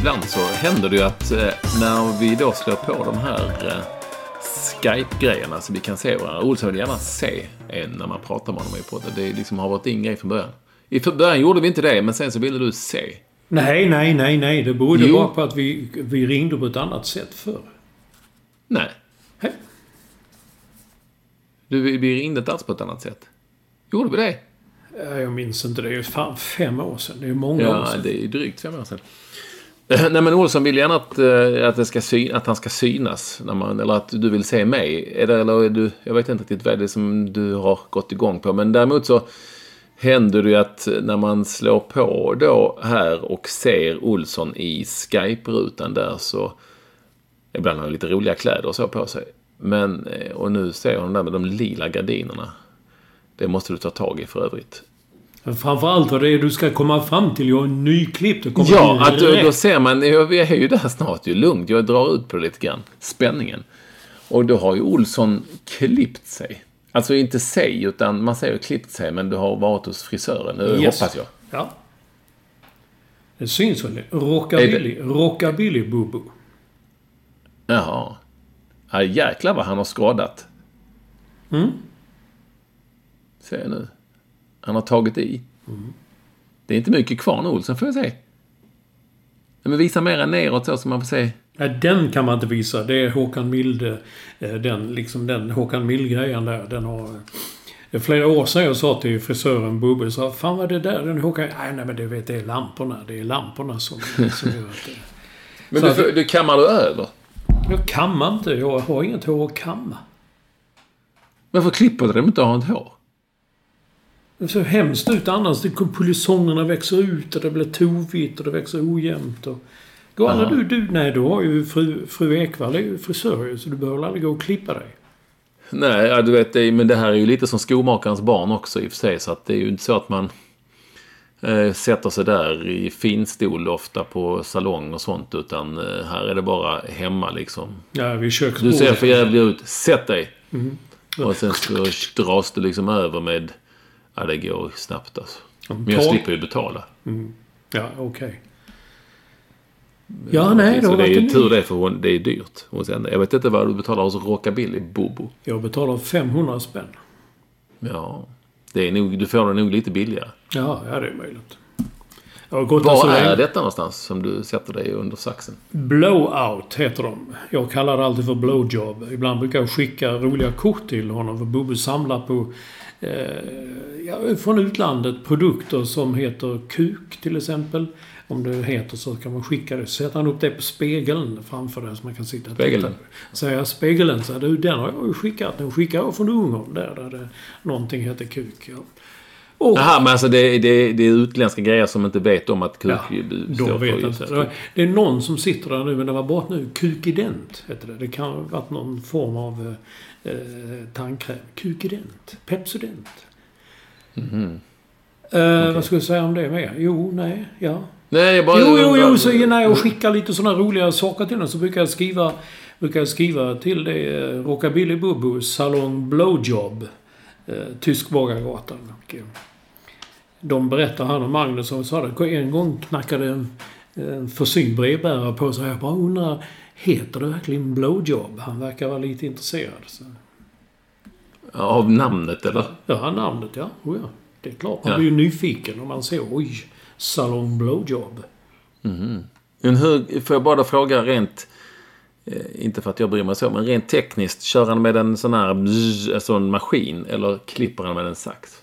Ibland så händer det ju att eh, när vi då slår på de här eh, Skype-grejerna så vi kan se varandra. Olsson vill gärna se en när man pratar med honom i podden. Det liksom har varit din grej från början. I början gjorde vi inte det, men sen så ville du se. Nej, nej, nej, nej. Det berodde Jo. bara på att vi, vi ringde på ett annat sätt förr. Nej. Hej. Du, vi- ringde inte alls på ett annat sätt. Gjorde vi det? Ja, Jag minns inte. Det är fan fem år sedan. Det är många år Ja, sedan. det är drygt fem år sedan. Nej men Olsson vill gärna att, eh, att, det ska syn, att han ska synas. När man, eller att du vill se mig. Är det, eller är du, jag vet inte riktigt vad det är som du har gått igång på. Men däremot så händer det ju att när man slår på då här och ser Olsson i Skype-rutan där så ibland har han lite roliga kläder och så på sig. Men, eh, och nu ser hon där med de lila gardinerna. Det måste du ta tag i för övrigt. Framförallt vad det du ska komma fram till. Jag är nyklippt. och kommer Ja, att då, då ser man, vi är ju där snart ju, lugnt. Jag drar ut på det lite grann, spänningen. Och då har ju Olsson klippt sig. Alltså inte sig, utan man säger klippt sig, men du har varit hos frisören. Det Yes. hoppas jag. Ja. Det syns väl? Rockabilly. Rockabilly Bobo. Jaha. Ja, jäklar vad han har skådat. Mm. Ser jag nu. Han har tagit i. Det är inte mycket kvar nu, Olsson, får jag säga. Men visa mera neråt så, så man får se. Ja, den kan man inte visa. Det är Håkan Milde. eh, Den, liksom den Håkan Mild-grejen där. Den har... eh, Flera år sedan jag sa till frisören Bubbe, så Fan vad det där, den Håkan... Nej, nej men du vet, det är lamporna. Det är lamporna som, som gör det... Men Så du, att- du kammar du över? Jag kammar inte. Jag har inget hår att kamma. Varför klipper du du inte har ett hår? Det ser hemskt ut annars. Det- Polisongerna växer ut och det blir tovigt och det växer ojämnt. Och... Går aldrig du, du... Nej, du har ju fru, fru Ekvall är ju frisör så du behöver aldrig gå och klippa dig. Nej, ja, du vet, men det här är ju lite som skomakarens barn också i och för sig. Så att det är ju inte så att man eh, sätter sig där i finstol ofta på salong och sånt. Utan eh, här är det bara hemma liksom. Ja, vid Du köksbordet. ser för jävlig ut. Sätt dig! Och sen så dras du liksom över med... Ja, det går snabbt alltså. Men jag slipper ju betala. Ja, okej. Ja, nej, det så det är ju tur det, för hon, det är dyrt. henne. Jag vet inte vad du betalar hos Rockabilly Bobo. Jag betalar 500 spänn. Ja, det är nog, du får det nog lite billigare. Ja, ja det är möjligt. Var är länge. detta någonstans som du sätter dig under saxen? Blowout heter de. Jag kallar det alltid för blowjob. Ibland brukar jag skicka roliga kort till honom. För Bobo samlar på, eh, från utlandet, produkter som heter kuk till exempel. Om det heter så kan man skicka det. Sätter han upp det på spegeln framför det så man kan sitta och titta. Säger jag spegeln så här, du den har jag ju skickat. Den skickar jag från Ungern där, där det, någonting heter kuk. Ja. Och, Jaha, men alltså det, det, det är utländska grejer som inte vet om att kuk Ja, de för vet inte. Det är någon som sitter där nu, men det var bort nu. Kukident heter det. Det kan ha varit någon form av eh, tandkräm. Kukident. Pepsodent. Mhm. Eh, Vad ska jag säga om det mer? Jo, nej, ja. Nej, jag bara... Jo, jo, jo. Så när jag skickar lite sådana roliga saker till dem så brukar jag skriva, brukar jag skriva till det eh, Rockabilly Bobo Salong Blowjob. eh, Tyskvågagatan. Och, eh, de berättar, han och Magnus, och sa det, en gång knackade en, en försynt brevbärare på sig. Jag bara undrar, heter det verkligen blowjob? Han verkar vara lite intresserad. Så. Av namnet eller? Ja, namnet ja. Oh, ja. Det är klart, man ja. blir ju nyfiken om man ser oj, Salong Blowjob. Mm. Men hur, får jag bara fråga rent, eh, inte för att jag bryr mig så, men rent tekniskt, kör han med en sån här bzz, alltså en maskin eller klipper han med en sax?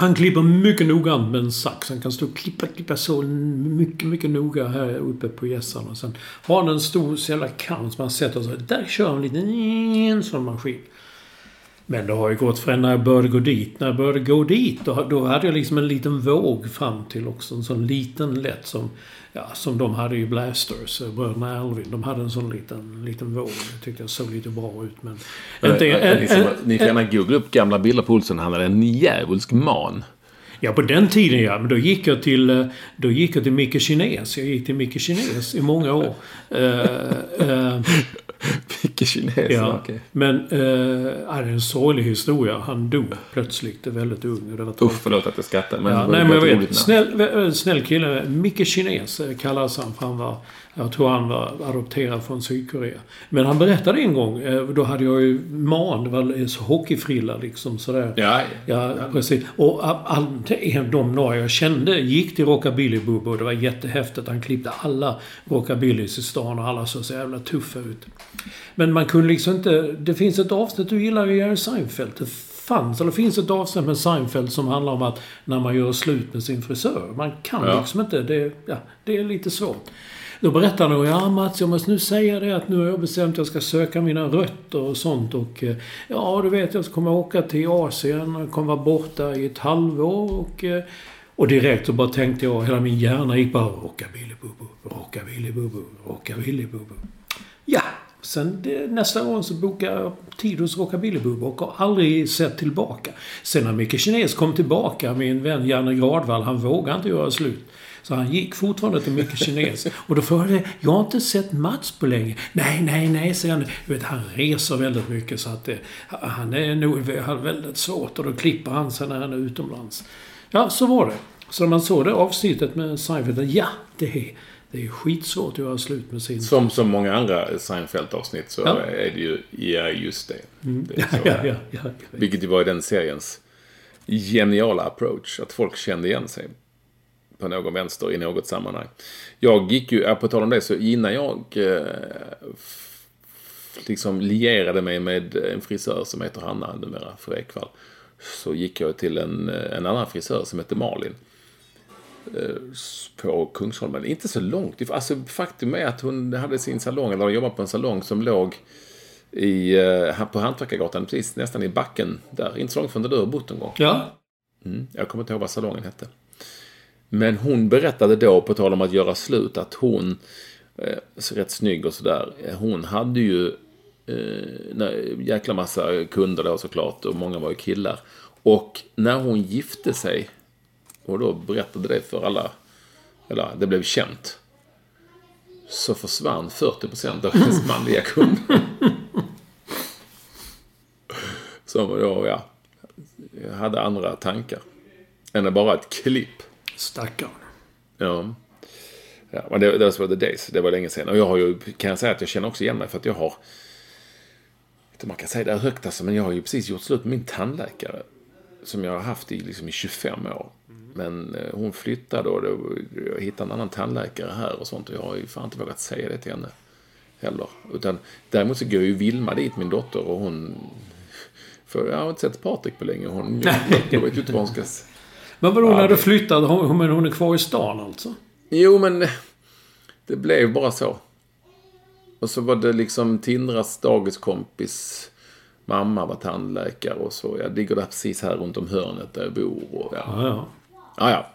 Han klipper mycket noggrant med en sax. Han kan stå och klippa, klippa så mycket, mycket noga här uppe på gässan. Och sen har han en stor jävla kam som han sätter sig. Där kör han lite en sån maskin. Men det har ju gått för när jag började gå dit. När jag började gå dit då, då hade jag liksom en liten våg fram till också. En sån liten lätt som, ja, som de hade i Blasters, eh, bröderna Alvin. De hade en sån liten, liten våg. Jag tyckte jag såg lite bra ut men... men inte, äh, äh, äh, ni får gärna googla upp gamla bilder på Olsson. Han hade en djävulsk man. Ja, på den tiden ja. Men då gick jag till, eh, då gick jag till Micke Kines. Jag gick till Micke Kines i många år. uh, uh, Micke Kines, ja. Okay. Men det är en sorglig historia. Han dog plötsligt väldigt ung. Det var Usch, förlåt att jag skrattar. Men ja, nej, men jag vet. Snäll, snäll kille. Micke Kines kallades han för han var jag tror han var adopterad från Sydkorea. Men han berättade en gång, eh, då hade jag ju man, det var hockeyfrilla liksom sådär. Ja, ja, ja. precis. Och all, de några jag kände gick till Rockabilly och det var jättehäftigt. Han klippte alla rockabillys i stan och alla såg så jävla tuffa ut. Men man kunde liksom inte... Det finns ett avsnitt, du gillar ju Jerry Seinfeld. Det fanns, eller finns ett avsnitt med Seinfeld som handlar om att när man gör slut med sin frisör. Man kan ja. liksom inte, det, ja, det är lite svårt. Då berättar han ja Mats, jag måste nu säga det att nu har jag bestämt att jag ska söka mina rötter och sånt och eh, ja, du vet jag kommer åka till Asien och kommer vara borta i ett halvår och eh, och direkt så bara tänkte jag, hela min hjärna gick bara rockabilly bubu, rockabilly bubu, rockabilly bubu. Ja, sen det, nästa gång så bokade jag tid hos Rockabilly Bubu och har aldrig sett tillbaka. Sen när Micke Kines kom tillbaka, min vän Janne Gradvall, han vågade inte göra slut. Så han gick fortfarande till mycket kines. Och då frågade jag, jag har inte sett Mats på länge. Nej, nej, nej, säger han. Du vet, han reser väldigt mycket så att eh, han är nog har väldigt svårt. Och då klipper han sig när han är utomlands. Ja, så var det. Så när man såg det avsnittet med Seinfeld, ja, det är, det är skitsvårt att göra slut med sin... Som så många andra Seinfeld-avsnitt så ja. är det ju, ja just det. Mm. det ja, ja, ja, Vilket ju var den seriens geniala approach. Att folk kände igen sig på någon vänster i något sammanhang. Jag gick ju, på tal om det, så innan jag eh, liksom lierade mig med en frisör som heter Hanna numera för Ekvall. Så gick jag till en, en annan frisör som heter Malin. Eh, på Kungsholmen. Inte så långt Alltså faktum är att hon hade sin salong, eller jobbade på en salong som låg i, eh, på Hantverkargatan, precis nästan i backen där. Inte så långt från där du har bott en gång. Ja. Mm, jag kommer inte ihåg vad salongen hette. Men hon berättade då, på tal om att göra slut, att hon, eh, rätt snygg och sådär, hon hade ju eh, jäkla massa kunder då såklart och många var ju killar. Och när hon gifte sig och då berättade det för alla, eller det blev känt, så försvann 40% av hennes manliga kunder. Som då, ja, hade andra tankar. Än bara ett klipp. Stackarn. Ja. Ja, men det, det var the days. Det var länge sedan. Och jag har ju, kan jag säga att jag känner också igen mig för att jag har, inte man kan säga det högt alltså, men jag har ju precis gjort slut med min tandläkare. Som jag har haft i, liksom, i 25 år. Men eh, hon flyttade och då, jag hittade en annan tandläkare här och sånt. Och jag har ju fan inte vågat säga det till henne heller. Utan däremot så går ju Vilma dit, min dotter, och hon... För jag har inte sett Patrik på länge. Hon, jag vet ju inte vad hon ska men vadå, ja, när du flyttade? Hon, men hon är kvar i stan alltså? Jo, men det blev bara så. Och så var det liksom Tindras dagiskompis mamma var tandläkare och så. Jag ligger där precis här runt om hörnet där jag bor. Och, ja. Ja, ja. Ja, ja.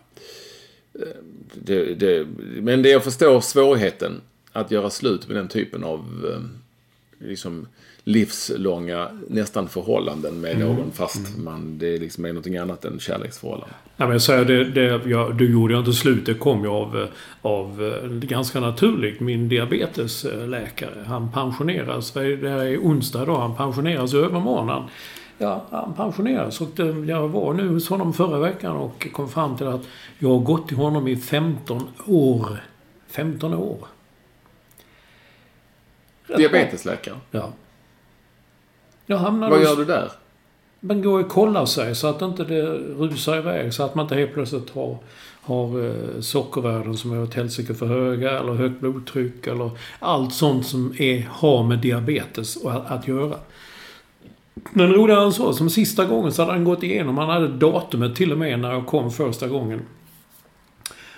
Det, det, men det jag förstår svårigheten att göra slut med den typen av eh, liksom, livslånga nästan förhållanden med mm. någon fast mm. man, det liksom är någonting annat än kärleksförhållanden. Ja, men jag säger det, det jag, du gjorde jag inte slut. Det kom ju av, av ganska naturligt. Min diabetesläkare. Han pensioneras, det här är onsdag då, han pensioneras i övermorgon. Ja, han pensionerades. Och det, jag var nu hos honom förra veckan och kom fram till att jag har gått till honom i 15 år. 15 år. Rätt Diabetesläkaren. bra. Ja. Jag hamnade Vad gör du där? Man går och kollar sig så att inte det rusar iväg. Så att man inte helt plötsligt har, har eh, sockervärden som är åt helsike för höga eller högt blodtryck eller allt sånt som är, har med diabetes att göra. Men roligare än så, som sista gången så hade han gått igenom, han hade datumet till och med när jag kom första gången.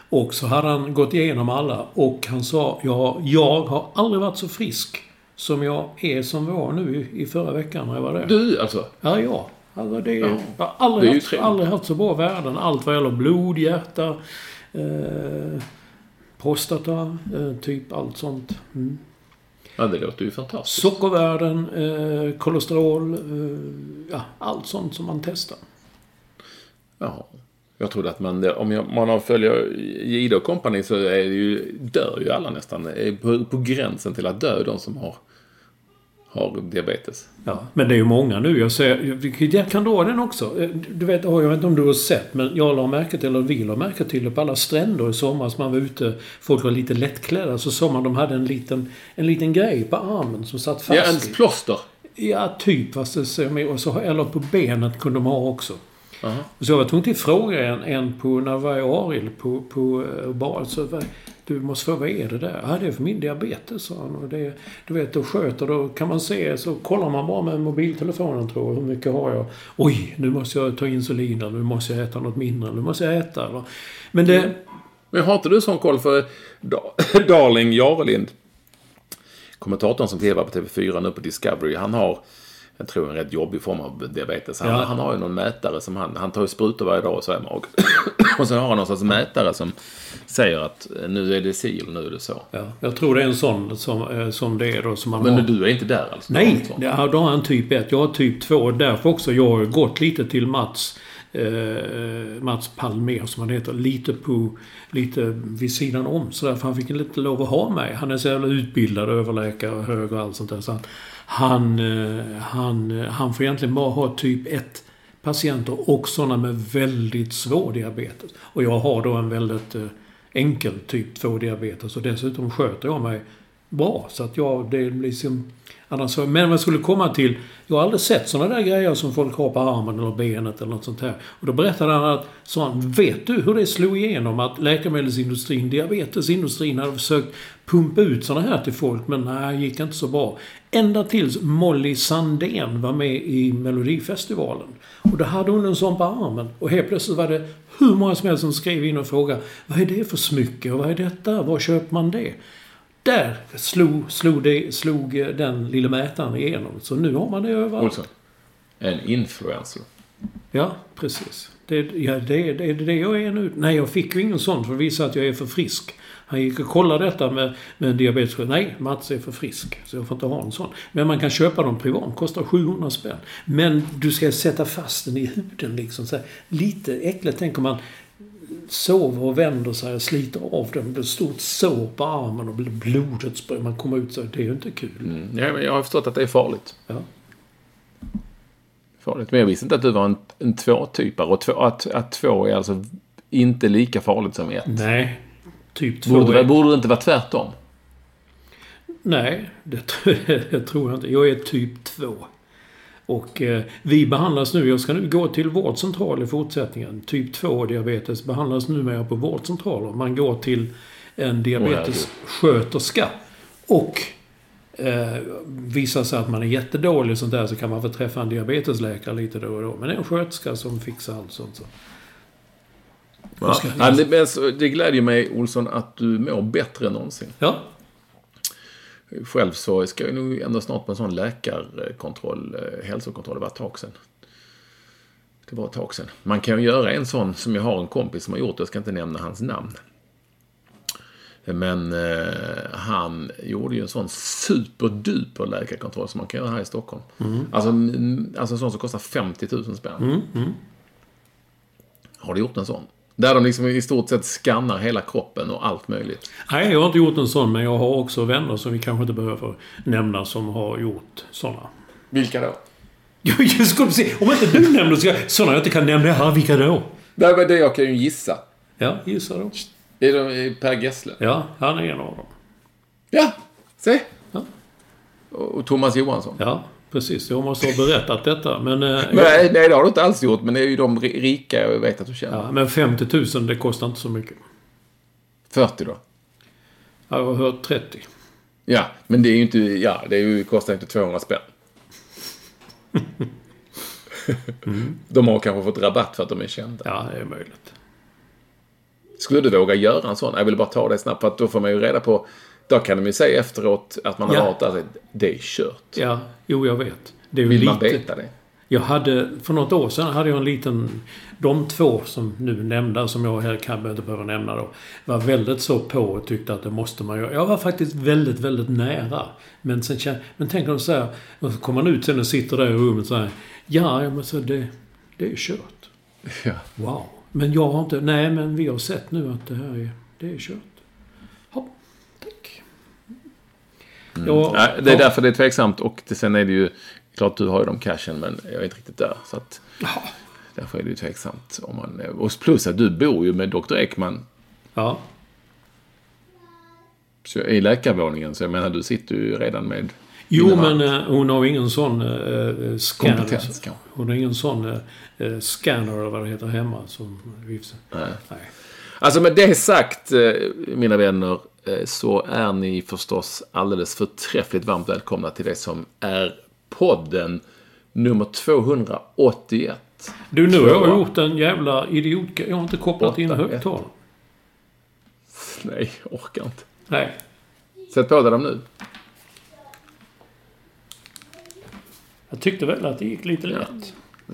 Och så hade han gått igenom alla och han sa, ja, jag har aldrig varit så frisk som jag är som var nu i, förra veckan när jag var där. Du alltså? Ja, ja. Alltså det, Ja. Jag har aldrig, haft, aldrig haft så bra värden. Allt vad gäller blod, hjärta, eh, prostata, eh, typ allt sånt. Mm. Ja, det låter ju fantastiskt. Sockervärden, eh, kolesterol, eh, ja, allt sånt som man testar. Ja. Jag trodde att man, om jag, man följer Gide och kompani så är det ju, dör ju alla nästan. Är på, på gränsen till att dö de som har, har diabetes. Ja, men det är ju många nu. Jag, ser, jag kan dra den också. Eh, Du vet, jag vet inte om du har sett, men jag la märke till, eller vi la märke till det på alla stränder i somras. Man var ute, folk var lite lättklädda. Så såg man de hade en liten, en liten grej på armen som satt fast. Ja, en i. plåster. Ja, typ. Fast det ser mer, och så, eller på benet kunde de ha också. Aha. Och så jag var tvungen att fråga en, en på, när jag var i Arild på, på eh, bad. Så du måste fråga, vad är det där? Ja, det är för min diabetes, sa han. Och det, du vet, då sköter, då kan man se, så kollar man bara med mobiltelefonen tror jag, hur mycket har jag? Oj, nu måste jag ta insulin, nu måste jag äta något mindre, nu måste jag äta. Eller. Men det... Men har inte du sån koll för Da- Darling Jarelind? Kommentatorn som tv på TV4 nu på Discovery. Han har, jag tror en rätt jobbig form av diabetes. Han, Ja. han har ju någon mätare som han, han tar ju sprutor varje dag och så är mag. och sen har han någon sorts mätare som säger att eh, nu är det si eller nu är det så. Ja, jag tror det är en sån som, eh, som det är då som man Men har. du är inte där alltså? Nej, då har han typ 1. Jag har typ 2. Därför också, jag har gått lite till Mats, eh, Mats Palmer som han heter. Lite på, lite vid sidan om. Så därför han fick inte lov att ha mig. Han är så jävla utbildad överläkare och hög och allt sånt där. Så han, han, eh, han, han får egentligen bara ha typ 1 patienter och sådana med väldigt svår diabetes. Och jag har då en väldigt enkel typ 2-diabetes och dessutom sköter jag mig bra. Så att jag, det är liksom... Annars, men vad jag skulle komma till, jag har aldrig sett sådana där grejer som folk har på armen eller benet eller något sånt här. Och då berättade han att, sa han, vet du hur det slog igenom att läkemedelsindustrin, diabetesindustrin hade försökt pumpa ut sådana här till folk, men nej, det gick inte så bra. Ända tills Molly Sandén var med i Melodifestivalen. Och då hade hon en sån på armen. Och helt plötsligt var det hur många som helst som skrev in och frågade Vad är det för smycke? Och vad är detta? Var köper man det? Där slog, slog, det, slog den lilla mätaren igenom. Så nu har man det överallt. Olsson. En influencer. Ja, precis. Det, ja, det, det är det jag är nu. Nej, jag fick ju ingen sån för att visa att jag är för frisk. Han gick och kollade detta med, med diabetes. Nej, Mats är för frisk. Så jag får inte ha en sån. Men man kan köpa dem privat. Kostar 700 spänn. Men du ska sätta fast den i huden liksom. Så här, lite äckligt. Tänker man sover och vänder sig och sliter av den. Det blir ett stort sår på armen och blodet sprutar. Man kommer ut så. Det är ju inte kul. Mm. Men jag har förstått att det är farligt. Ja. farligt. Men jag visste inte att du var en, en tvåtypare. Och två, att, att två är alltså inte lika farligt som ett. Nej. Typ två. Borde, är- borde det inte vara tvärtom? Nej, det, det tror jag inte. Jag är typ 2. Och eh, vi behandlas nu, jag ska nu gå till vårdcentral i fortsättningen. Typ 2-diabetes behandlas numera på vårdcentraler. Man går till en diabetessköterska. Och eh, visar sig att man är jättedålig och sånt där så kan man få träffa en diabetesläkare lite då och då. Men det är en sköterska som fixar allt sånt. Så. Ja. ska- det glädjer mig, Olsson, att du mår bättre än någonsin. Ja, Själv så ska jag nog ändå snart på en sån läkarkontroll, eh, hälsokontroll. Det var ett tag sedan. Det var ett tag sedan. Man kan ju göra en sån som jag har en kompis som har gjort. Jag ska inte nämna hans namn. Men eh, han gjorde ju en sån superduper läkarkontroll som man kan göra här i Stockholm. Alltså, mm, alltså en sån som kostar 50 000 spänn. Har du gjort en sån? Där de liksom i stort sett skannar hela kroppen och allt möjligt. Nej, jag har inte gjort en sån, men jag har också vänner som vi kanske inte behöver nämna som har gjort såna. Vilka då? Jag skulle se, om inte du nämner så sådana jag inte kan nämna här, vilka då? Nej, men det jag kan ju gissa. Ja, gissa då. Är det Per Gessle? Ja, han är en av dem. Ja, se! Ja. Och Thomas Johansson. Ja, precis. Jag måste ha berättat detta. Men, eh, Nej, nej, det har du inte alls gjort. Men det är ju de ri- rika jag vet att du känner. ja, men 50 000, det kostar inte så mycket. 40 då? Jag har hört 30. Ja, men det är ju inte... Ja, det är ju, kostar inte 200 spänn. De har kanske fått rabatt för att de är kända. Ja, det är möjligt. Skulle du våga göra en sån? Jag vill bara ta det snabbt för att då får man ju reda på... Då kan de ju säga efteråt att man har Ja. hört att det är kört. Ja, jo jag vet. Det är Vill lite... man veta det? Jag hade, för något år sedan hade jag en liten... De två som nu nämnda, som jag här kan inte behöva nämna då, var väldigt så på och tyckte att det måste man göra. Jag var faktiskt väldigt, väldigt nära. Men sen men tänk om de säger, och så kommer man ut sen och sitter där i rummet och säger Ja, jag måste, det, det är kört. Ja. Wow. Men jag har inte, nej men vi har sett nu att det här är, det är kört. Ja, tack. Ja, Nej, det är ja. därför det är tveksamt. Och det, sen är det ju... Klart du har ju de cashen, men jag är inte riktigt där. Så att, Ja. därför är det ju tveksamt. Om man, och plus att du bor ju med Dr. Ekman Ja. så, i läkarvåningen. Så jag menar, du sitter ju redan med... Jo, men eh, hon har ingen sån uh, scanner. Kompetens, kanske. Hon har ingen sån eh, eh, scanner eller vad det heter hemma som. Nej. Nej. Alltså med det sagt, eh, mina vänner, eh, så är ni förstås alldeles förträffligt varmt välkomna till det som är podden nummer 281. Du, nu har jag gjort en jävla idiot... Jag har inte kopplat in Åtta, ett. högtalare. Nej, orkar inte. Nej. Sätt på dig dem nu. Jag tyckte väl att det gick lite lätt.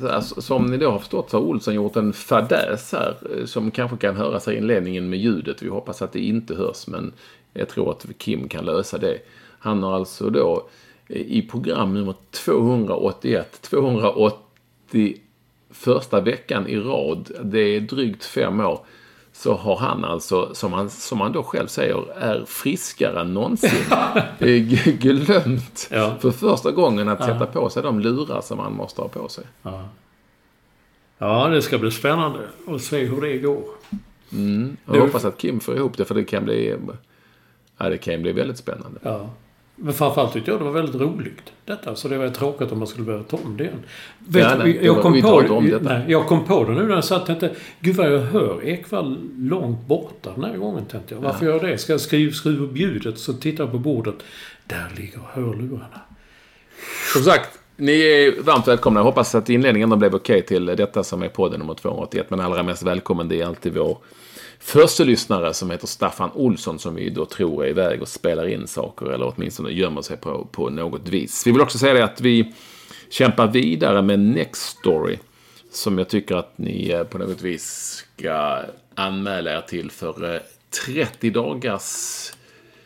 Alltså, som ni då har förstått så har Olsson gjort en fadäs här eh, som kanske kan höras i inledningen med ljudet. Vi hoppas att det inte hörs men jag tror att Kim kan lösa det. Han har alltså då eh, i program nummer 281, 280 första veckan i rad, det är drygt fem år, så har han alltså, som han, som han då själv säger, är friskare än någonsin. Det är g- glömt Ja. för första gången att sätta på sig de lurar som han måste ha på sig. Ja. ja, det ska bli spännande att se hur det går. Jag Du- hoppas att Kim får ihop det för det kan bli, ja, det kan bli väldigt spännande. Ja. Men framförallt tyckte jag det var väldigt roligt. Detta. Så det var traukat om man skulle börja ta om det igen. Vet, Ja, nej, jag, kom på, nej, jag kom på det nu när jag satt och tänkte Gud vad jag hör Ekvall långt borta den här gången tänkte jag. Varför gör jag det? Ska jag skriva, skruva upp ljudet så tittar jag på bordet. Där ligger hörlurarna. Som sagt, ni är varmt välkomna. Jag hoppas att inledningen då blev okej till detta som är podden nummer 281. Men allra mest välkommen det är alltid vår första lyssnare som heter Staffan Olsson som vi då tror är iväg och spelar in saker eller åtminstone gömmer sig på, på något vis. Vi vill också säga det att vi kämpar vidare med Next Story som jag tycker att ni eh, på något vis ska anmäla er till för eh, 30 dagars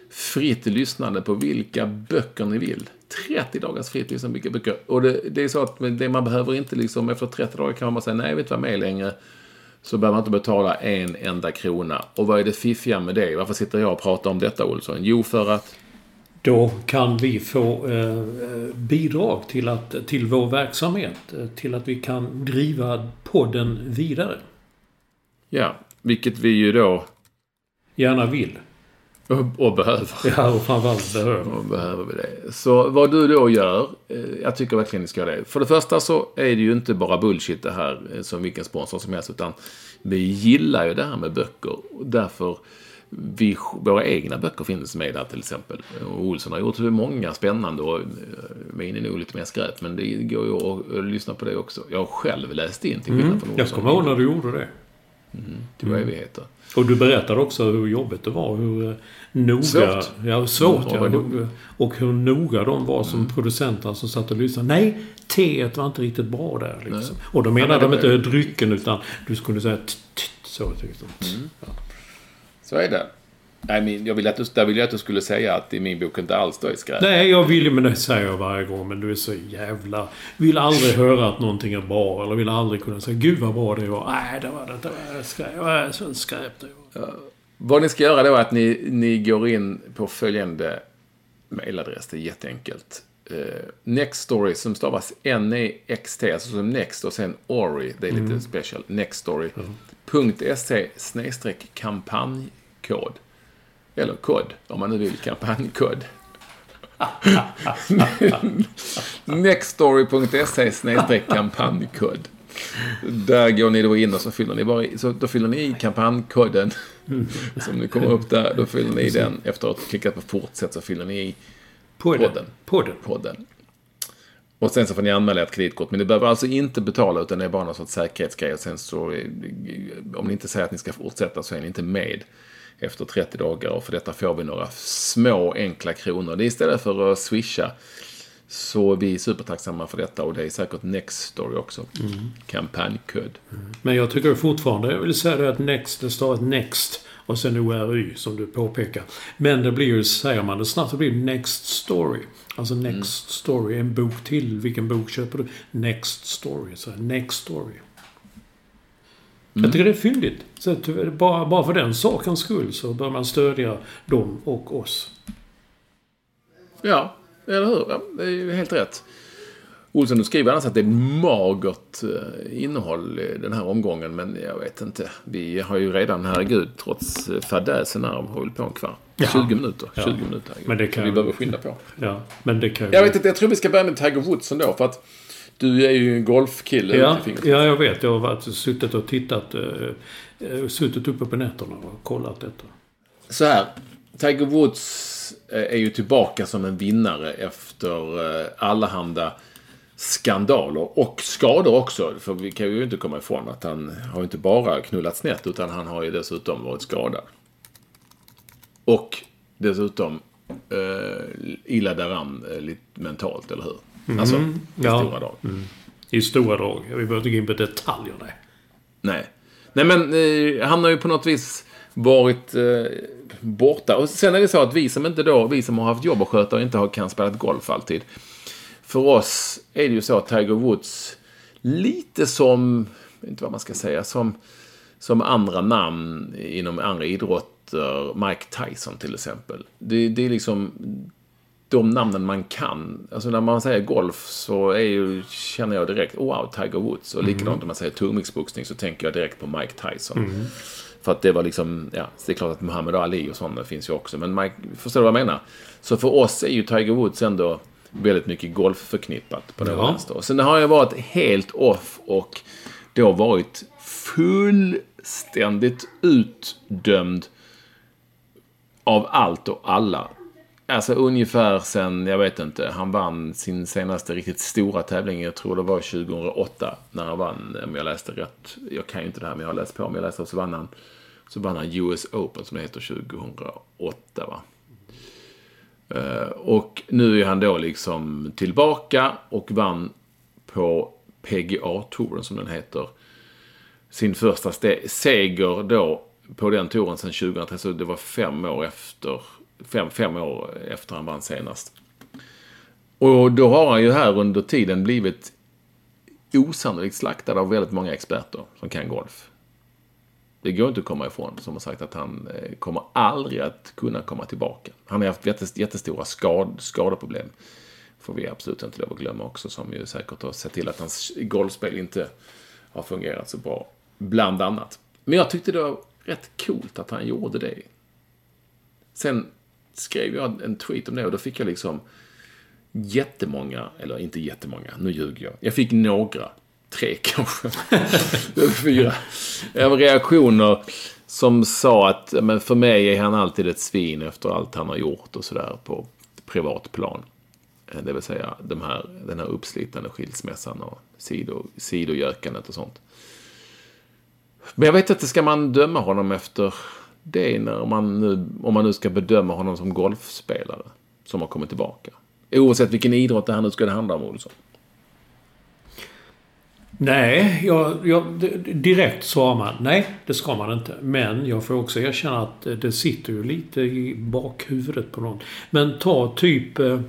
fritt lyssnande på vilka böcker ni vill. 30 dagars fritt lyssnande på vilka böcker. Och det, det är så att det man behöver inte liksom, efter 30 dagar kan man bara säga nej, jag vill inte vara med längre. Så behöver man inte betala en enda krona. Och vad är det fiffiga med det? Varför sitter jag och pratar om detta, Olsson? Jo, för att... Då kan vi få eh, bidrag till, att, till vår verksamhet. eh, Till att vi kan driva podden vidare. Ja, vilket vi ju då... Gärna vill. Och, och behöver. Ja, och framförallt behöver. Då behöver vi det. Så vad du då gör, eh, jag tycker verkligen ni ska göra det. För det första så är det ju inte bara bullshit det här eh, som vilken sponsor som helst, utan vi gillar ju det här med böcker. Och därför, vi, våra egna böcker finns med där till exempel. Och Olsson har gjort många spännande och eh, min är nog lite mer skräp, men det går ju att, lyssna på det också. Jag har själv läst in till skillnad Mm, från jag Olsson. kommer ihåg när du gjorde det. Till evigheter. Och du berättade också hur jobbigt det var. Hur eh, noga... Svårt. Ja, svårt. Ja, hur, och hur noga de var som producenter som satt och lyssnade. Nej, teet var inte riktigt bra där liksom. Och då menade Ja, de inte drycken utan du skulle säga t- t- så. Ja. Så är det. Nej, men jag vill att du, där vill jag att du skulle säga att i min bok inte alls då är skräp. Nej, jag vill ju, men det säger jag varje gång, men du är så jävla... Vill aldrig höra att någonting är bra, eller vill aldrig kunna säga Gud vad bra det var. Nej, det var det, det var skräp. Det var så skräp det var. Vad ni ska göra då är att ni, ni går in på följande mailadress. Det är jätteenkelt. eh, Next Story som stavas N-E-X-T, alltså som Next och sen Ori, det är lite special. Next Story. .se snedstreck kampanjkod. Eller kod, om man nu vill kampanjkod. Nextstory.se snedstreck kampanjkod. Där går ni då in och så fyller ni, bara i, så då fyller ni i kampanjkoden som ni kommer upp där. Då fyller ni i den. Efter att ha klickat på fortsätt så fyller ni i Podden. podden. Podden. podden. Och sen så får ni anmäla ert kreditkort. Men ni behöver alltså inte betala utan det är bara någon sorts säkerhetsgrej. Och sen så, eh, om ni inte säger att ni ska fortsätta så är ni inte med efter 30 dagar. Och för detta får vi några små enkla kronor. Det är istället för att swisha. Så vi är supertacksamma för detta och det är säkert Next Story också. Kampanjkod. Men jag tycker fortfarande, jag vill säga det att Next, det står ett Next och sen ORY som du påpekar. Men det blir ju, säger man det snabbt, så blir det Next Story. Alltså Next Story, en bok till. Vilken bok köper du? Next Story. Så Next Story. Jag tycker det är fyndigt. Så att, bara, bara för den sakens skull så bör man stödja dem och oss. Ja, eller hur? Ja, det är ju helt rätt. Olsson, du skriver annars att det är magert eh, innehåll i den här omgången, men jag vet inte. Vi har ju redan, herregud, trots eh, fadäsen här, hållit på en kvart. Ja. 20 minuter. Ja. 20 minuter. herregud. Men det kan- Vi behöver skynda på. Ja, men det kan. Jag vet inte, jag tror vi ska börja med Tiger Woods ändå, för att du är ju en golfkille Ja, ja, jag vet. Jag har varit, suttit och tittat. Eh, eh, suttit uppe på nätterna och kollat detta. Så här, Tiger Woods eh, är ju tillbaka som en vinnare efter eh, allehanda skandaler och skador också. För vi kan ju inte komma ifrån att han har inte bara knullat snett utan han har ju dessutom varit skadad. Och dessutom eh, illa däran eh, lite mentalt, eller hur? Alltså, i Mm. Ja. stora drag. I stora drag. Vi behöver inte gå in på detaljer där. Nej. Nej, men eh, han har ju på något vis varit eh, borta. Och sen är det så att vi som inte då, vi som har haft jobb att sköta och inte har, kan spela golf alltid. För oss är det ju så att Tiger Woods, lite som, jag vet inte vad man ska säga, som, som andra namn inom andra idrotter, Mike Tyson till exempel. Det, det är liksom de namnen man kan. Alltså när man säger golf så är ju, känner jag direkt, wow, Tiger Woods. Och likadant när man säger tungviktsboxning så tänker jag direkt på Mike Tyson. För att det var liksom, ja, det är klart att Muhammad Ali och sådana finns ju också. Men Mike, förstår du vad jag menar? Så för oss är ju Tiger Woods ändå väldigt mycket golf förknippat på det Ja. vänster. Sen har jag varit helt off och då varit fullständigt utdömd av allt och alla. Alltså ungefär sen, jag vet inte, han vann sin senaste riktigt stora tävling, jag tror det var 2008, när han vann, om jag läste rätt, jag kan ju inte det här men jag har läst på, Om jag läste så vann han, så vann han US Open som det heter 2008 va. Eh, och nu är han då liksom tillbaka och vann på PGA-touren som den heter. Sin första seger då på den touren sedan 2003, så det var fem år efter, fem, fem år efter han vann senast. Och då har han ju här under tiden blivit osannolikt slaktad av väldigt många experter som kan golf. Det går inte att komma ifrån, som har sagt att han eh, kommer aldrig att kunna komma tillbaka. Han har haft jättestora skad, skadeproblem. Får vi absolut inte lov att glömma också, som ju säkert har sett till att hans golfspel inte har fungerat så bra. Bland annat. Men jag tyckte det var rätt coolt att han gjorde det. Sen skrev jag en tweet om det och då fick jag liksom jättemånga, eller inte jättemånga, nu ljuger jag. Jag fick några, tre kanske, fyra, reaktioner som sa att men för mig är han alltid ett svin efter allt han har gjort och sådär på privat plan. Eh, det vill säga de här, den här uppslitande skilsmässan och sido, sidogökandet och sånt. Men jag vet inte, ska man döma honom efter det när man nu, om man nu ska bedöma honom som golfspelare som har kommit tillbaka? Oavsett vilken idrott det här nu skulle handla om, Olsson. Nej, jag, jag, direkt svarar man nej, det ska man inte. Men jag får också erkänna att eh, det- sitter ju lite i bakhuvudet på någon. Men ta typ... Eh,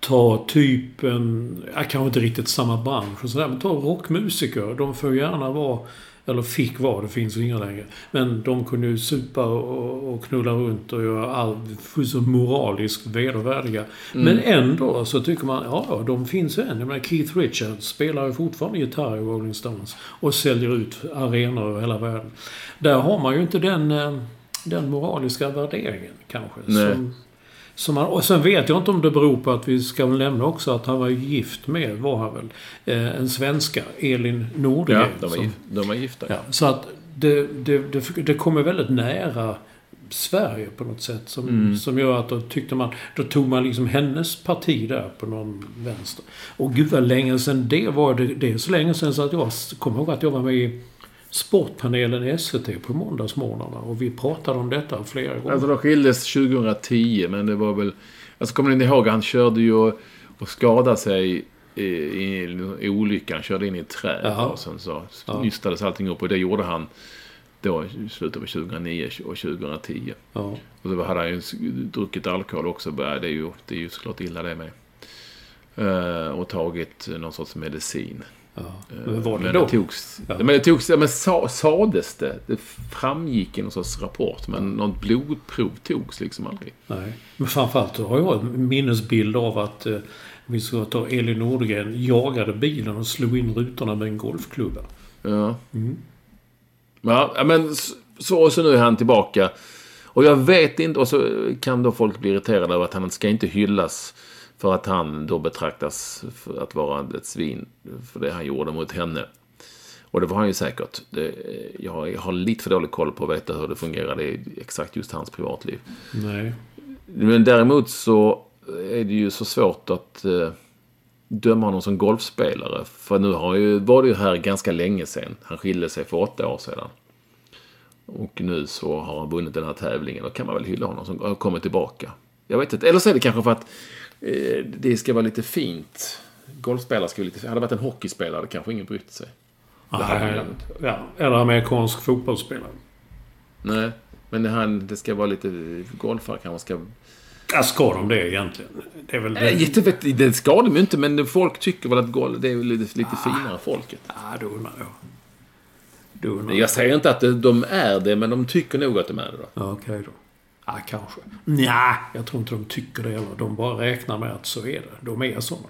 ta typ eh, en... Kanske inte riktigt samma bransch och sådär, men ta rockmusiker. De får gärna vara eller fick vara, det finns ju inga längre. Men de kunde ju supa och, och knulla runt och göra allt så moraliskt vedervärdiga. Mm. Men ändå så tycker man, ja, de finns ju än. Jag menar, Keith Richards spelar ju fortfarande gitarr i Rolling Stones. Och säljer ut arenor över hela världen. Där har man ju inte den, eh, den moraliska värderingen kanske. Nej. Som, som han, och sen vet jag inte om det beror på att vi ska nämna också att han var gift med, var han väl, eh, en svenska, Elin Nordgren. Ja, de var, som, de var gifta. ja, så att det, det, det, det kommer väldigt nära Sverige på något sätt. Som, Mm. som gör att då tyckte man, då tog man liksom hennes parti där på någon vänster. Och gud vad länge sedan det var. Det, det är så länge sedan så att jag kommer ihåg att jag var med i Sportpanelen i SVT på måndagsmorgnarna. Och vi pratade om detta flera gånger. Alltså de skildes 2010, men det var väl... Alltså kommer ni ihåg, han körde ju och, och skadade sig i, i, i olyckan. Körde in i ett träd Jaha. och sen så Ja. nystades allting upp. Och det gjorde han då i slutet på 2009 och 2010. Ja. Och så hade han ju druckit alkohol också. Det är ju, det är ju såklart illa det med. Eh, och tagit någon sorts medicin. Ja. Eh, Men var det men då? det togs... Ja. Men det togs... Men sa, sades det? Det framgick i någon sorts rapport. Men något blodprov togs liksom aldrig. Nej. Men framförallt har jag en minnesbild av att eh, vi ska ta Elin Nordgren jagade bilen och slog in rutorna med en golfklubba. Ja. Mm. Ja, men så, och så nu är han tillbaka. Och jag vet inte, och så kan då folk bli irriterade över att han ska inte hyllas för att han då betraktas för att vara ett svin för det han gjorde mot henne. Och det var han ju säkert. Det, jag, jag har lite för dålig koll på att veta hur det fungerade i exakt just hans privatliv. Nej. Men däremot så är det ju så svårt att eh, döma honom som golfspelare. För nu har ju, var det ju här ganska länge sedan. Han skilde sig för åtta år sedan. Och nu så har han vunnit den här tävlingen. Då kan man väl hylla honom som har kommit tillbaka. Jag vet inte. Eller så är det kanske för att eh, det ska vara lite fint. Golfspelare ska vara lite Hade det varit en hockeyspelare kanske ingen brytt sig. Det Nej. Ja. Eller amerikansk fotbollsspelare. Nej. Men det, här, det ska vara lite... Golfare kanske ska Ja, ska de det egentligen? Det är väl... Nej, jättevet, det ska de ju inte, men folk tycker väl att golf, det är lite, lite finare folket. Ja, det undrar jag. Det undrar jag. Jag säger inte att de är det, men de tycker nog att de är det då. Ja, okej då. Ja, kanske. Nja, jag tror inte de tycker det heller. De bara räknar med att så är det. De är sådana.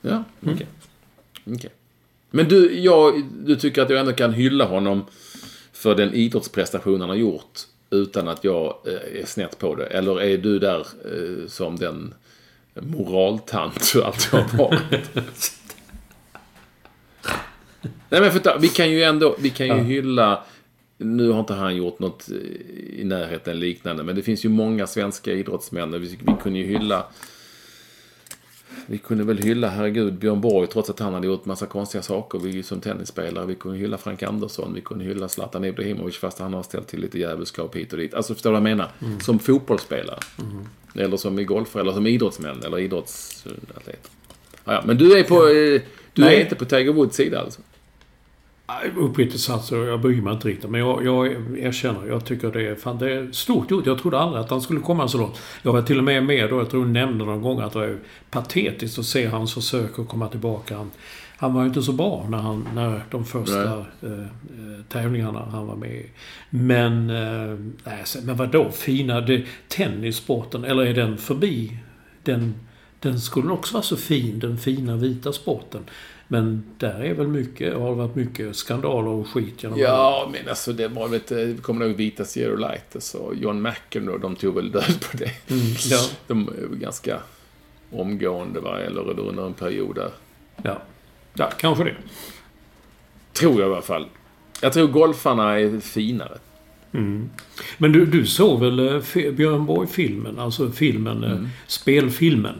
Ja, okej. Okej. Men du, jag, du tycker att jag ändå kan hylla honom för den idrottsprestation han har gjort utan att jag eh, är snett på det? Eller är du där eh, som den moraltant du alltid har varit? Nej men för, vi kan ju ändå, vi kan ju hylla nu har inte han gjort något eh, i närheten liknande, men det finns ju många svenska idrottsmän. och Vi, vi kunde ju hylla vi kunde väl hylla, herregud, Björn Borg trots att han hade gjort massa konstiga saker vi, som tennisspelare. Vi kunde hylla Frank Andersson, vi kunde hylla Zlatan Ibrahimovic fast han har ställt till lite djävulskap hit och dit. Alltså förstår du vad jag menar? Som fotbollsspelare. Eller som i golf, eller som idrottsmän, eller idrottsatleter. Ja, ja, men du är på... eh, Du Nej. är inte på Tiger Woods sida alltså? Uppriktigt sagt så jag bryr mig inte riktigt. Men jag, jag erkänner, jag tycker det är, fan, det är stort gjort. Jag trodde aldrig att han skulle komma så långt. Jag var till och med med då, jag tror jag nämnde någon gång att det är patetiskt att se hans försök att komma tillbaka. Han, han var ju inte så bra när, han, när de första eh, eh, tävlingarna han var med i. Men, eh, nej, men vadå fina? Det, tennissporten, eller är den förbi? Den, den skulle också vara så fin, den fina vita sporten. Men där är väl mycket, har det varit mycket skandaler och skit genom Ja, men alltså det var väl ett, kommer ihåg Vita Zero Light och John McEnroe, de tog väl död på det. Mm, ja, De är väl ganska omgående, va? eller under en period där. ja. ja, kanske det. Tror jag i alla fall. Jag tror golfarna är finare. Mm. Men du, du såg väl eh, Björn Borg-filmen? Alltså filmen, eh, spelfilmen.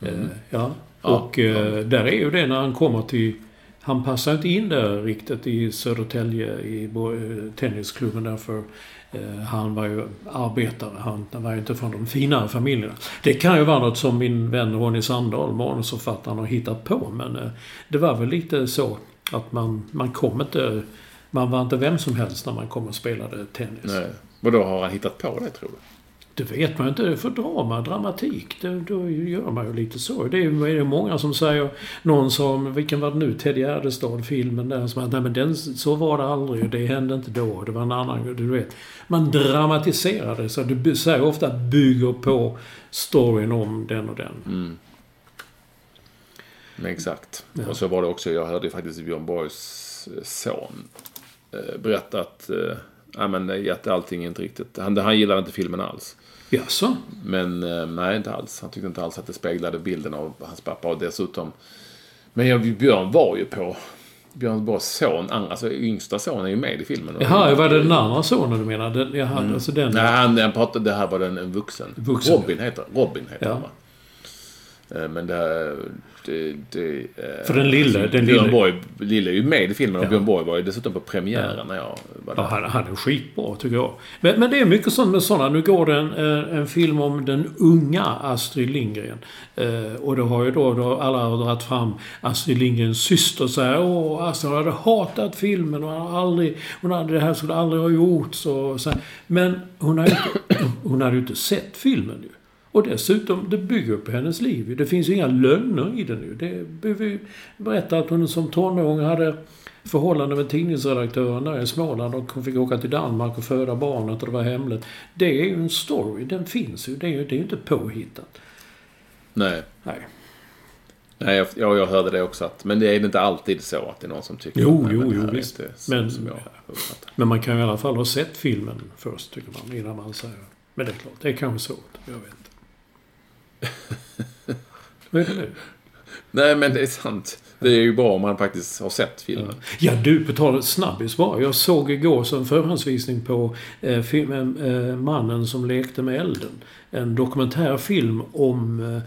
Eh, ja. Ja, Och eh, där är ju det när han kommer till... Han passar inte in där riktigt i Södertälje i eh, tennisklubben därför eh, han var ju arbetare. Han var ju inte från de finare familjerna. Det kan ju vara något som min vän Ronny Sandahl, manusförfattaren, har hittat på. Men det var väl lite så att man, man kom inte... Man var inte vem som helst när man kom och spelade tennis. Nej. Vadå, har han hittat på det tror du? Det vet man inte. För drama, dramatik, det, då gör man ju lite så. Det är, det är många som säger... Någon som, vilken var det nu? Ted Gärdestad-filmen där som att nej men den, så var det aldrig. Det hände inte då. Det var en annan... Du vet. Man dramatiserar det. Så du säger ofta bygger på storyn om den och den. Mm. Exakt. Ja. Och så var det också, jag hörde faktiskt Björn Borgs son eh, berätta att eh, ja, men, att allting inte riktigt... Han, han gillade inte filmen alls. Jaså? Men eh, nej, inte alls. Han tyckte inte alls att det speglade bilden av hans pappa. Och dessutom... Men jag, Björn var ju på... Björn Borgs son, alltså yngsta son är ju med i filmen. Jaha, var det den andra sonen du menar? Den, jaha, mm. alltså den... Nej, han, han pratade, det här var den, en vuxen. vuxen. Robin heter Robin heter ja. han va? Eh, men det, det, det, eh, För den lille, alltså, den Björn lille. Borg lille är ju med i filmen och Björn Borg var ju dessutom på premiären ja. när jag var där. Ja, han, han är skitbra tycker jag. Men, men det är mycket sånt med sådana. Nu går det en, eh, en film om den unga Astrid Lindgren. Eh, och då har ju då, då alla dragit fram Astrid Lindgrens syster och säger Åh, Astrid hade hatat filmen och aldrig, hon hade, det här skulle aldrig ha gjorts. Och så Men hon hade, inte, hon hade ju inte sett filmen ju. Och dessutom, det bygger på hennes liv. Det finns ju inga lögner i den nu. Det behöver berätta att hon som tonåring hade förhållande med tidningsredaktören där i Småland och hon fick åka till Danmark och föda barnet och det var hemligt. Det är ju en story. Den finns ju. Det är ju, det är inte påhittat. Nej. Nej. Nej, jag, jag, jag hörde det också. Att, men det är inte alltid så att det är någon som tycker Jo, jo, jo, visst. Men, men man kan i alla fall ha sett filmen först, tycker man, innan man säger. Men det är klart, det är kanske svårt. Jag vet. Vad är det nu? Nej, men det är sant. Det är ju bra om man faktiskt har sett filmen. Ja, du, på tal snabbis bara. Jag såg igår som förhandsvisning på eh, filmen eh, Mannen som lekte med elden. En dokumentärfilm om eh,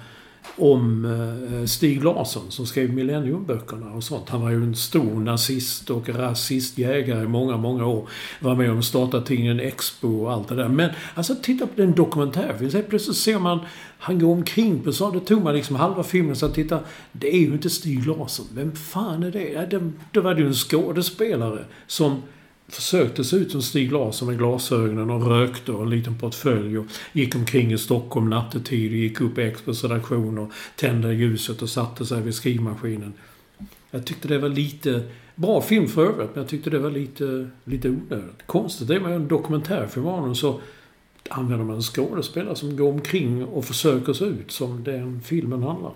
om eh, Stig Larsson som skrev Millenniumböckerna och sånt. Han var ju en stor nazist och rasistjägare i många, många år. Var med om att starta tidningen Expo och allt det där. Men alltså titta på den dokumentären. Plötsligt ser man han går omkring på så Det tog man liksom halva filmen så att titta. Det är ju inte Stig Larsson. Vem fan är det? Ja, det då var det ju en skådespelare som försökte se ut som Stig Larsson med glasögonen och rökte och en liten portfölj och gick omkring i Stockholm nattetid och gick upp i Expos redaktion och tände ljuset och satte sig vid skrivmaskinen. Jag tyckte det var lite... Bra film för övrigt, men jag tyckte det var lite, lite onödigt. Konstigt, det är ju en dokumentärfilm av honom så använder man en skådespelare som går omkring och försöker se ut som den filmen handlar om.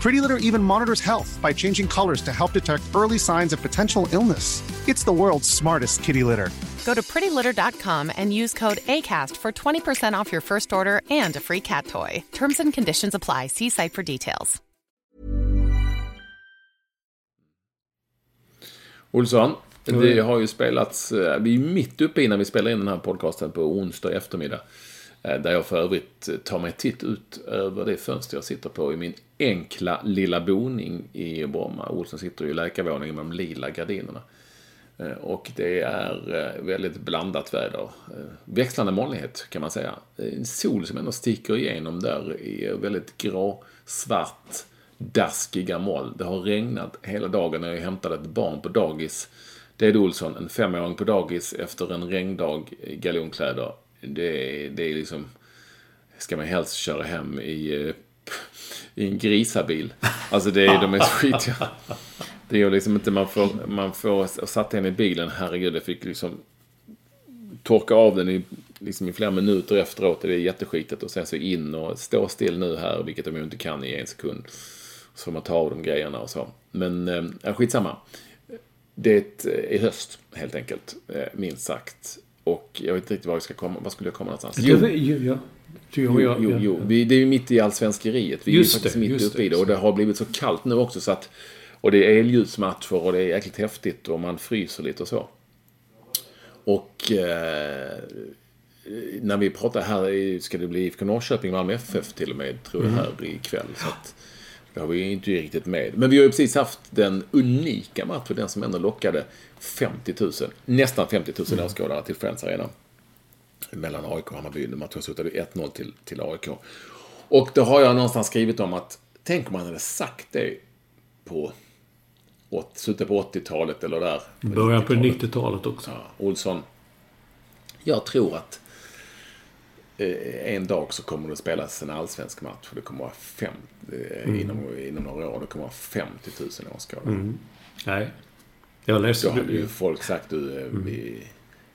Pretty Litter even monitors health by changing colors to help detect early signs of potential illness. It's the world's smartest kitty litter. Go to prettylitter.com and use code ACAST for 20% off your first order and a free cat toy. Terms and conditions apply. See site for details. Olsson, det har ju spelats, eh, vi är mitt uppe i när vi spelar in den här podcasten på onsdag eftermiddag. Eh, där jag för övrigt tar mig titt ut över det fönster jag sitter på i min enkla lilla boning i Bromma. Olsson sitter ju i läkarvåningen med de lila gardinerna. Eh, och det är eh, väldigt blandat väder. Växlande molnighet kan man säga. En sol som ändå sticker igenom där i väldigt grå, svart, daskiga moln. Det har regnat hela dagen när jag hämtade ett barn på dagis. Det är Olsson, en femåring på dagis efter en regndag i galonkläder. Det, är- det är liksom... Ska man helst köra hem i, eh, i en grisabil. Alltså det är, de är så skitiga. Det ju liksom inte, man får, man får, och satte henne i bilen, herregud, jag fick liksom torka av den i, liksom i flera minuter efteråt. Det är jätteskitigt och sen så in och stå still nu här, vilket de ju inte kan i en sekund. Så får man ta av de grejerna och så. Men eh, skitsamma. Det är höst, helt enkelt. Eh, minst sagt. Och jag vet inte riktigt var jag ska komma. Var skulle jag komma någonstans? Jo, jo, ja. Jo, Jo, jo, jo. Vi, det är ju mitt i allsvenskeriet. Vi Just är ju faktiskt det, mitt uppe i det. Och det har blivit så kallt nu också så att... Och det är elljusmatcher och det är jäkligt häftigt och man fryser lite och så. Och eh, när vi pratar här ska det bli IFK Norrköping, Malmö FF till och med, tror Mm. jag, här ikväll. Så att, det har vi ju inte riktigt med. Men vi har ju precis haft den unika matchen, den som ändå lockade 50 000, nästan 50 000 Mm. åskådare till Friends Arena mellan AIK och Hammarby. Matchen slutade 1-0 till, till AIK. Och då har jag någonstans skrivit om att, tänk om man hade sagt det på åt- slutet på 80-talet eller där. Början på 90-talet. 90-talet också. Ja, Olsson. Jag tror att eh, en dag så kommer det spelas en allsvensk match. Och det kommer vara fem, eh, inom, inom några år. Det kommer vara 50 000 åskådare. Nej. Jag läste... Då hade ju folk sagt du, eh, vi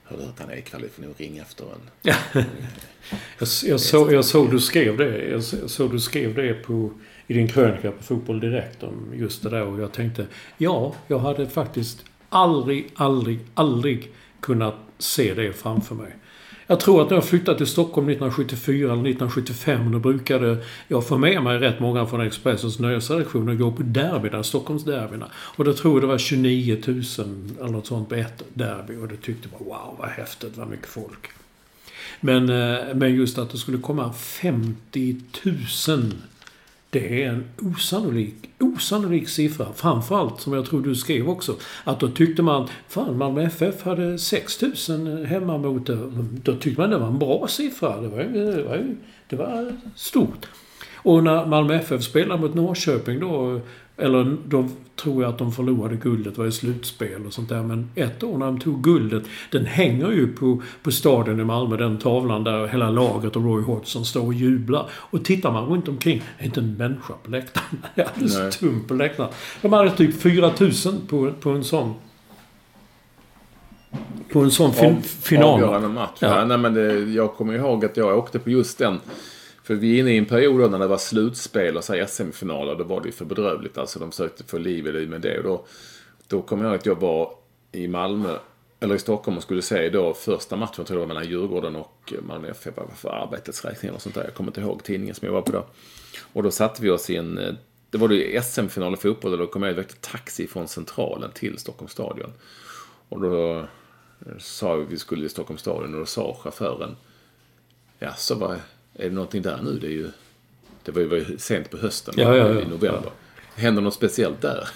har du hört han Ekvall, vi får nog ringa efter en. Jag, jag, såg, jag såg du skrev det. Jag så- såg du skrev det på, i din krönika på Fotboll Direkt om just det där. Och jag tänkte, ja, jag hade faktiskt aldrig, aldrig, aldrig kunnat se det framför mig. Jag tror att när jag flyttade till Stockholm 1974 eller 1975 då brukade jag få med mig rätt många från Expressens nöjesredaktion och gå på derbyna, Stockholmsderbyna. Och då tror jag det var 29 000 eller något sånt på ett derby. Och det tyckte jag wow vad häftigt, vad mycket folk. Men, eh, men just att det skulle komma 50 000. Det är en osannolik, osannolik siffra. Framförallt, som jag tror du skrev också, att då tyckte man, fan Malmö FF hade 6000 hemma mot det. Då tyckte man det var en bra siffra. Det var, ju- det var, ju- det var stort. Och när Malmö FF spelade mot Norrköping då, eller då tror jag att de förlorade guldet, var i slutspel och sånt där. Men ett år när de tog guldet, den hänger ju på, på stadion i Malmö, den tavlan där hela laget och Roy Hodgson står och jublar. Och tittar man runt omkring, det är inte en människa på läktaren. Det är alldeles Nej. på läktaren. De hade typ 4000 på, på en sån... På en sån fin, Av- final. Avgörande match. Ja. Ja. nej, men det, jag kommer ihåg att jag åkte på just den. För vi är inne i en period då när det var slutspel och så här SM-finaler. Då var det ju för bedrövligt. Alltså de försökte få liv i det med det. Och då, då kom jag ihåg att jag var i Malmö, eller i Stockholm och skulle se då första matchen, jag tror det var mellan Djurgården och Malmö FF. Vad för arbetets räkning eller sånt där. Jag kommer inte ihåg tidningen som jag var på då. Och då satte vi oss i en, det var det ju SM-final i fotboll och då kom jag iväg till taxi från Centralen till Stockholms stadion. Och då eh, sa vi att vi skulle till Stockholms stadion och då sa chauffören Ja, så vad, är det någonting där nu? Det, är ju, det var ju, var ju sent på hösten, Ja, ja, ja. i november. Händer något speciellt där?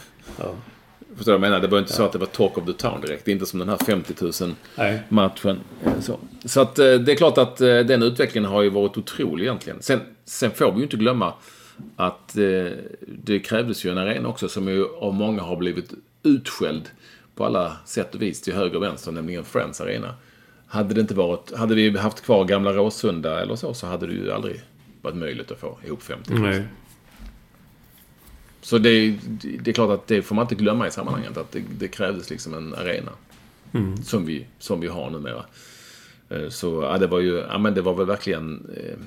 Förstår du vad jag menar? Det var inte så att det var talk of the town direkt. Inte som den här 50 000 Nej. matchen. Så, så att eh, det är klart att eh, den utvecklingen har ju varit otrolig egentligen. Sen, sen får vi ju inte glömma att eh, det krävdes ju en arena också som ju av många har blivit utskälld på alla sätt och vis till höger och vänster, nämligen Friends Arena. Hade det inte varit, hade vi haft kvar gamla Råsunda eller så, så hade det ju aldrig varit möjligt att få ihop 50 000. Nej. Så det, det är klart att det får man inte glömma i sammanhanget. Att det, det krävdes liksom en arena. Mm. Som, vi, som vi har numera. Eh, Så ja, det var ju, ja men det var väl verkligen... Eh,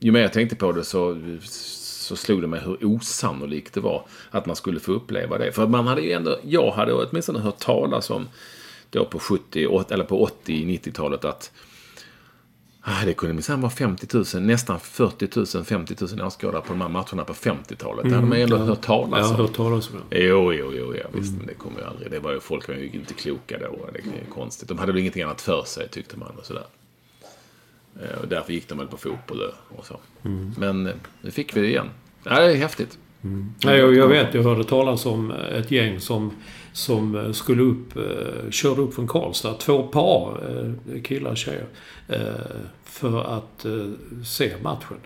ju mer jag tänkte på det så, så slog det mig hur osannolikt det var att man skulle få uppleva det. För man hade ju ändå, jag hade åtminstone hört talas om då på 70, åt- eller på 80-90-talet att ah, det kunde minsann vara 50 000, nästan 40 000, 50 000 åskådare på de här matcherna på 50-talet. det hade man ändå hört Jag talas har om. hört talas om det. Jo, jo, jo, ja, visst. Men det kommer ju aldrig. Det var ju, folk var ju inte kloka då. Det är konstigt. De hade väl ingenting annat för sig, tyckte man. Och sådär. Eh, Och därför gick de väl på fotboll och så. Men eh, nu fick vi det igen. Ja, det är häftigt. Nej, jag, jag vet, jag hörde talas om ett gäng som, som eh, skulle upp, eh, körde upp från Karlstad. Två par, eh, killar och tjejer. För att se matchen.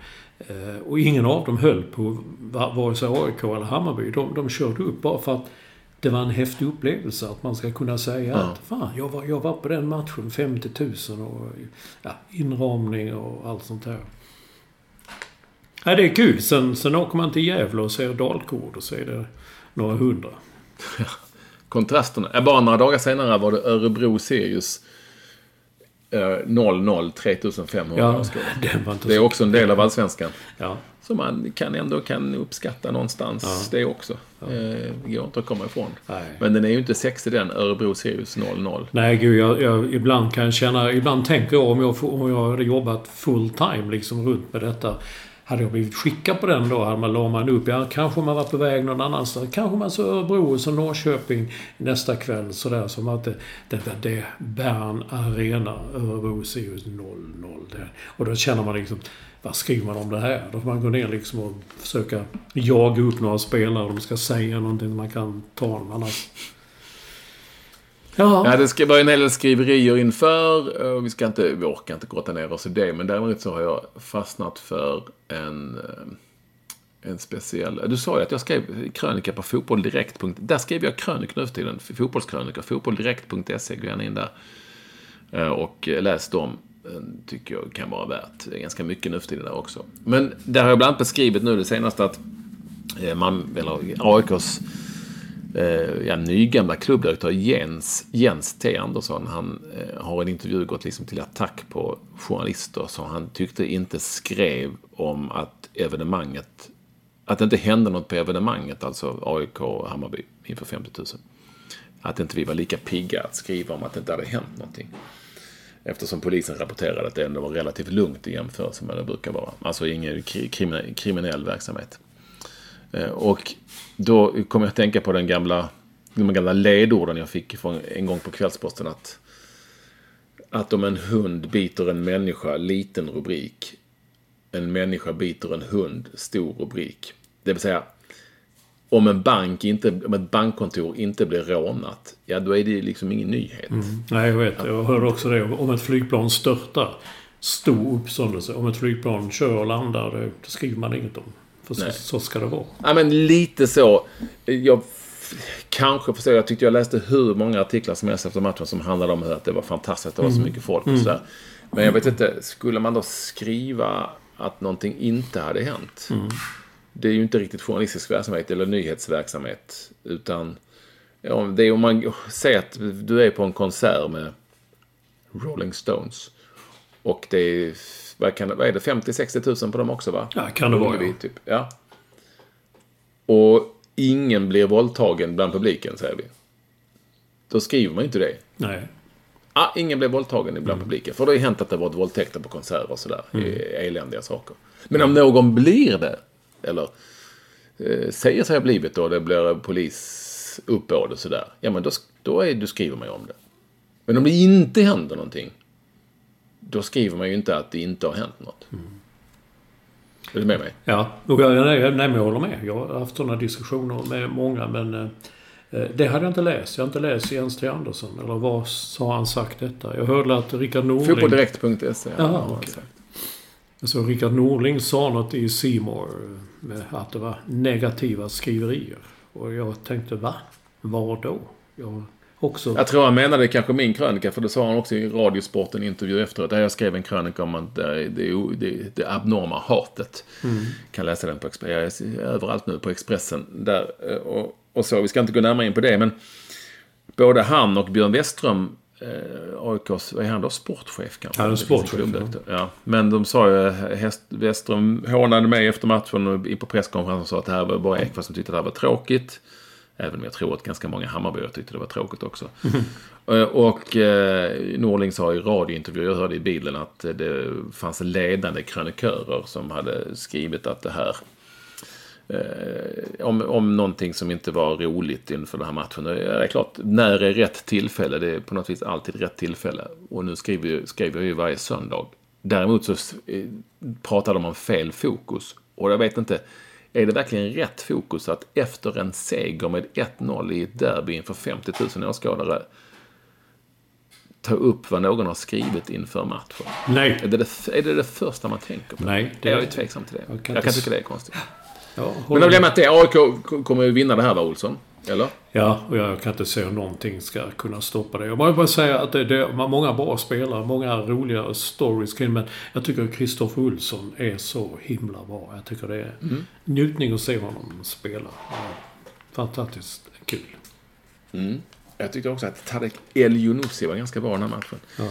Och ingen av dem höll på va- vare sig AIK eller Hammarby. De, de körde upp bara för att det var en häftig upplevelse. Att man ska kunna säga Ja. att fan, jag var, jag var på den matchen. 50 000 och ja, inramning och allt sånt där. Ja, det är kul. Sen, sen åker man till Gävle och ser Dalkurd och så är det några hundra. Kontrasterna. Bara några dagar senare var det Örebro-Sirius eh, 0-0, 3500 Ja, Det är så- också en del av allsvenskan. Ja. Som man kan ändå kan uppskatta någonstans det också. Eh, Det går inte att komma ifrån. Nej. Men den är ju inte sexig den, Örebro-Sirius 0-0. Nej, gud, jag, jag, ibland kan jag känna... Ibland tänker jag om jag, om jag hade jobbat full time liksom runt med detta. Hade jag blivit skickad på den då, hade man, la man upp, ja kanske man var på väg någon annanstans. Kanske man så Örebro och så Norrköping nästa kväll. Sådär som att det, det, det, det Bern Arena, Örebro Sirius 0-0. Och då känner man liksom, vad skriver man om det här? Då får man gå ner liksom och försöka jaga upp några spelare. De ska säga någonting man kan ta dem annars. Ja. Det ska vara en hel del skriverier inför. Eh, och Vi, ska inte, vi orkar inte grotta ner oss i det. Men däremot så har jag fastnat för en, eh, en speciell... Du sa ju att jag skrev krönika på fotbolldirekt. Där skrev jag krönikor nu för tiden. Fotbollskrönikor. Fotbolldirekt.se. Gå gärna in där. Eh, och läs dem. Tycker jag kan vara värt. Det är ganska mycket nu för tiden där också. Men där har jag bland annat beskrivit nu det senaste att man, eller AIKs eh, ja, nygamla klubbdirektör Jens, Jens T. Andersson, han eh, har i en intervju gått liksom till attack på journalister som han tyckte inte skrev om att evenemanget, att det inte hände något på evenemanget, alltså AIK och Hammarby inför 50 000. Att inte vi var lika pigga att skriva om att det inte hade hänt någonting. Eftersom polisen rapporterade att det ändå var relativt lugnt i jämförelse med det brukar vara. Alltså ingen kriminell verksamhet. Eh, och då kommer jag att tänka på den gamla, de gamla ledorden jag fick från en gång på Kvällsposten. Att, att om en hund biter en människa, liten rubrik. En människa biter en hund, stor rubrik. Det vill säga, om, en bank inte, om ett bankkontor inte blir rånat, ja då är det liksom ingen nyhet. Mm. Nej, jag vet. Jag hörde också det. Om ett flygplan störtar, stor uppståndelse. Om ett flygplan kör och landar, det skriver man inget om. För så, så ska det vara. Ja, men lite så. Jag kanske förstår, jag tyckte jag läste hur många artiklar som helst efter matchen som handlade om att det var fantastiskt att det var så mycket folk och sådär. Men jag vet inte, skulle man då skriva att någonting inte hade hänt? Det är ju inte riktigt journalistisk verksamhet eller nyhetsverksamhet. Utan ja, det är om man säger att du är på en konsert med Rolling Stones. Och det är, vad, kan, vad är det, 50-60 000 på dem också va? Ja, kan det vara, ja. Typ. ja. Och ingen blir våldtagen bland publiken, säger vi. Då skriver man ju inte det. Nej. Ah, ingen blev våldtagen bland publiken. För det har ju hänt att det varit våldtäkter på konserter och sådär. Eh, Eländiga saker. Men om någon blir det, eller eh, säger sig ha blivit då, det blir polisuppbåd och sådär. Ja, men då, då, är, då skriver man ju om det. Men om det inte händer någonting, då skriver man ju inte att det inte har hänt något. Är du med mig? Ja, och jag, nej, nej, jag håller med. Jag har haft sådana diskussioner med många, men eh, eh, det hade jag inte läst. Jag har inte läst Jens T. Andersson. Eller vad har han sagt detta? Jag hörde att Rickard Norling... Fotbolldirekt.se. Jaha, har han okej. sagt. Så Rickard Norling sa något i Seymour med att det var negativa skriverier. Och jag tänkte, va? Var då? Jag också. Jag tror han menade kanske min krönika, för det sa han också i Radiosporten intervju efteråt. Där jag skrev en krönika om att det, det, det, det abnorma hatet. Mm. Kan läsa den på Expressen. Överallt nu på Expressen. Där, eh, och, och så, vi ska inte gå närmare in på det, men både han och Björn Westström eh, AIKs, vad är han då? Sportchef kanske? Han är sportchef. Ja. ja. Men de sa ju, Häst, Westström hånade mig efter matchen och på presskonferensen sa att det här var bara Ekvall som tyckte det här var tråkigt. Även om jag tror att ganska många Hammarbyare tyckte det var tråkigt också. Mm. Och eh, Norling sa i radiointervjuer, jag hörde i bilen, att det fanns ledande krönikörer som hade skrivit att det här eh, om, om någonting som inte var roligt inför den här matchen. Det är klart, när är rätt tillfälle? Det är på något vis alltid rätt tillfälle. Och nu skriver, skriver jag ju varje söndag. Däremot så eh, pratar de om fel fokus. Och jag vet inte, är det verkligen rätt fokus att efter en seger med 1-0 i ett derby inför 50 000 åskådare ta upp vad någon har skrivit inför matchen? Nej. Är det det, är det, det första man tänker på? Nej. Det... Jag är tveksam till det. Jag kan, jag kan tycka det är konstigt. Ja, Men de att det, AIK kommer ju vinna det här va, Olsson? Eller? Ja, och jag kan inte se om någonting ska kunna stoppa det. Jag måste bara säga att det, det är många bra spelare, många roliga stories kring men jag tycker Kristoffer Olsson är så himla bra. Jag tycker det är mm. njutning att se honom spela. Fantastiskt kul. Mm. Jag tyckte också att Tarek El Younousi var ganska bra den här matchen. Ja.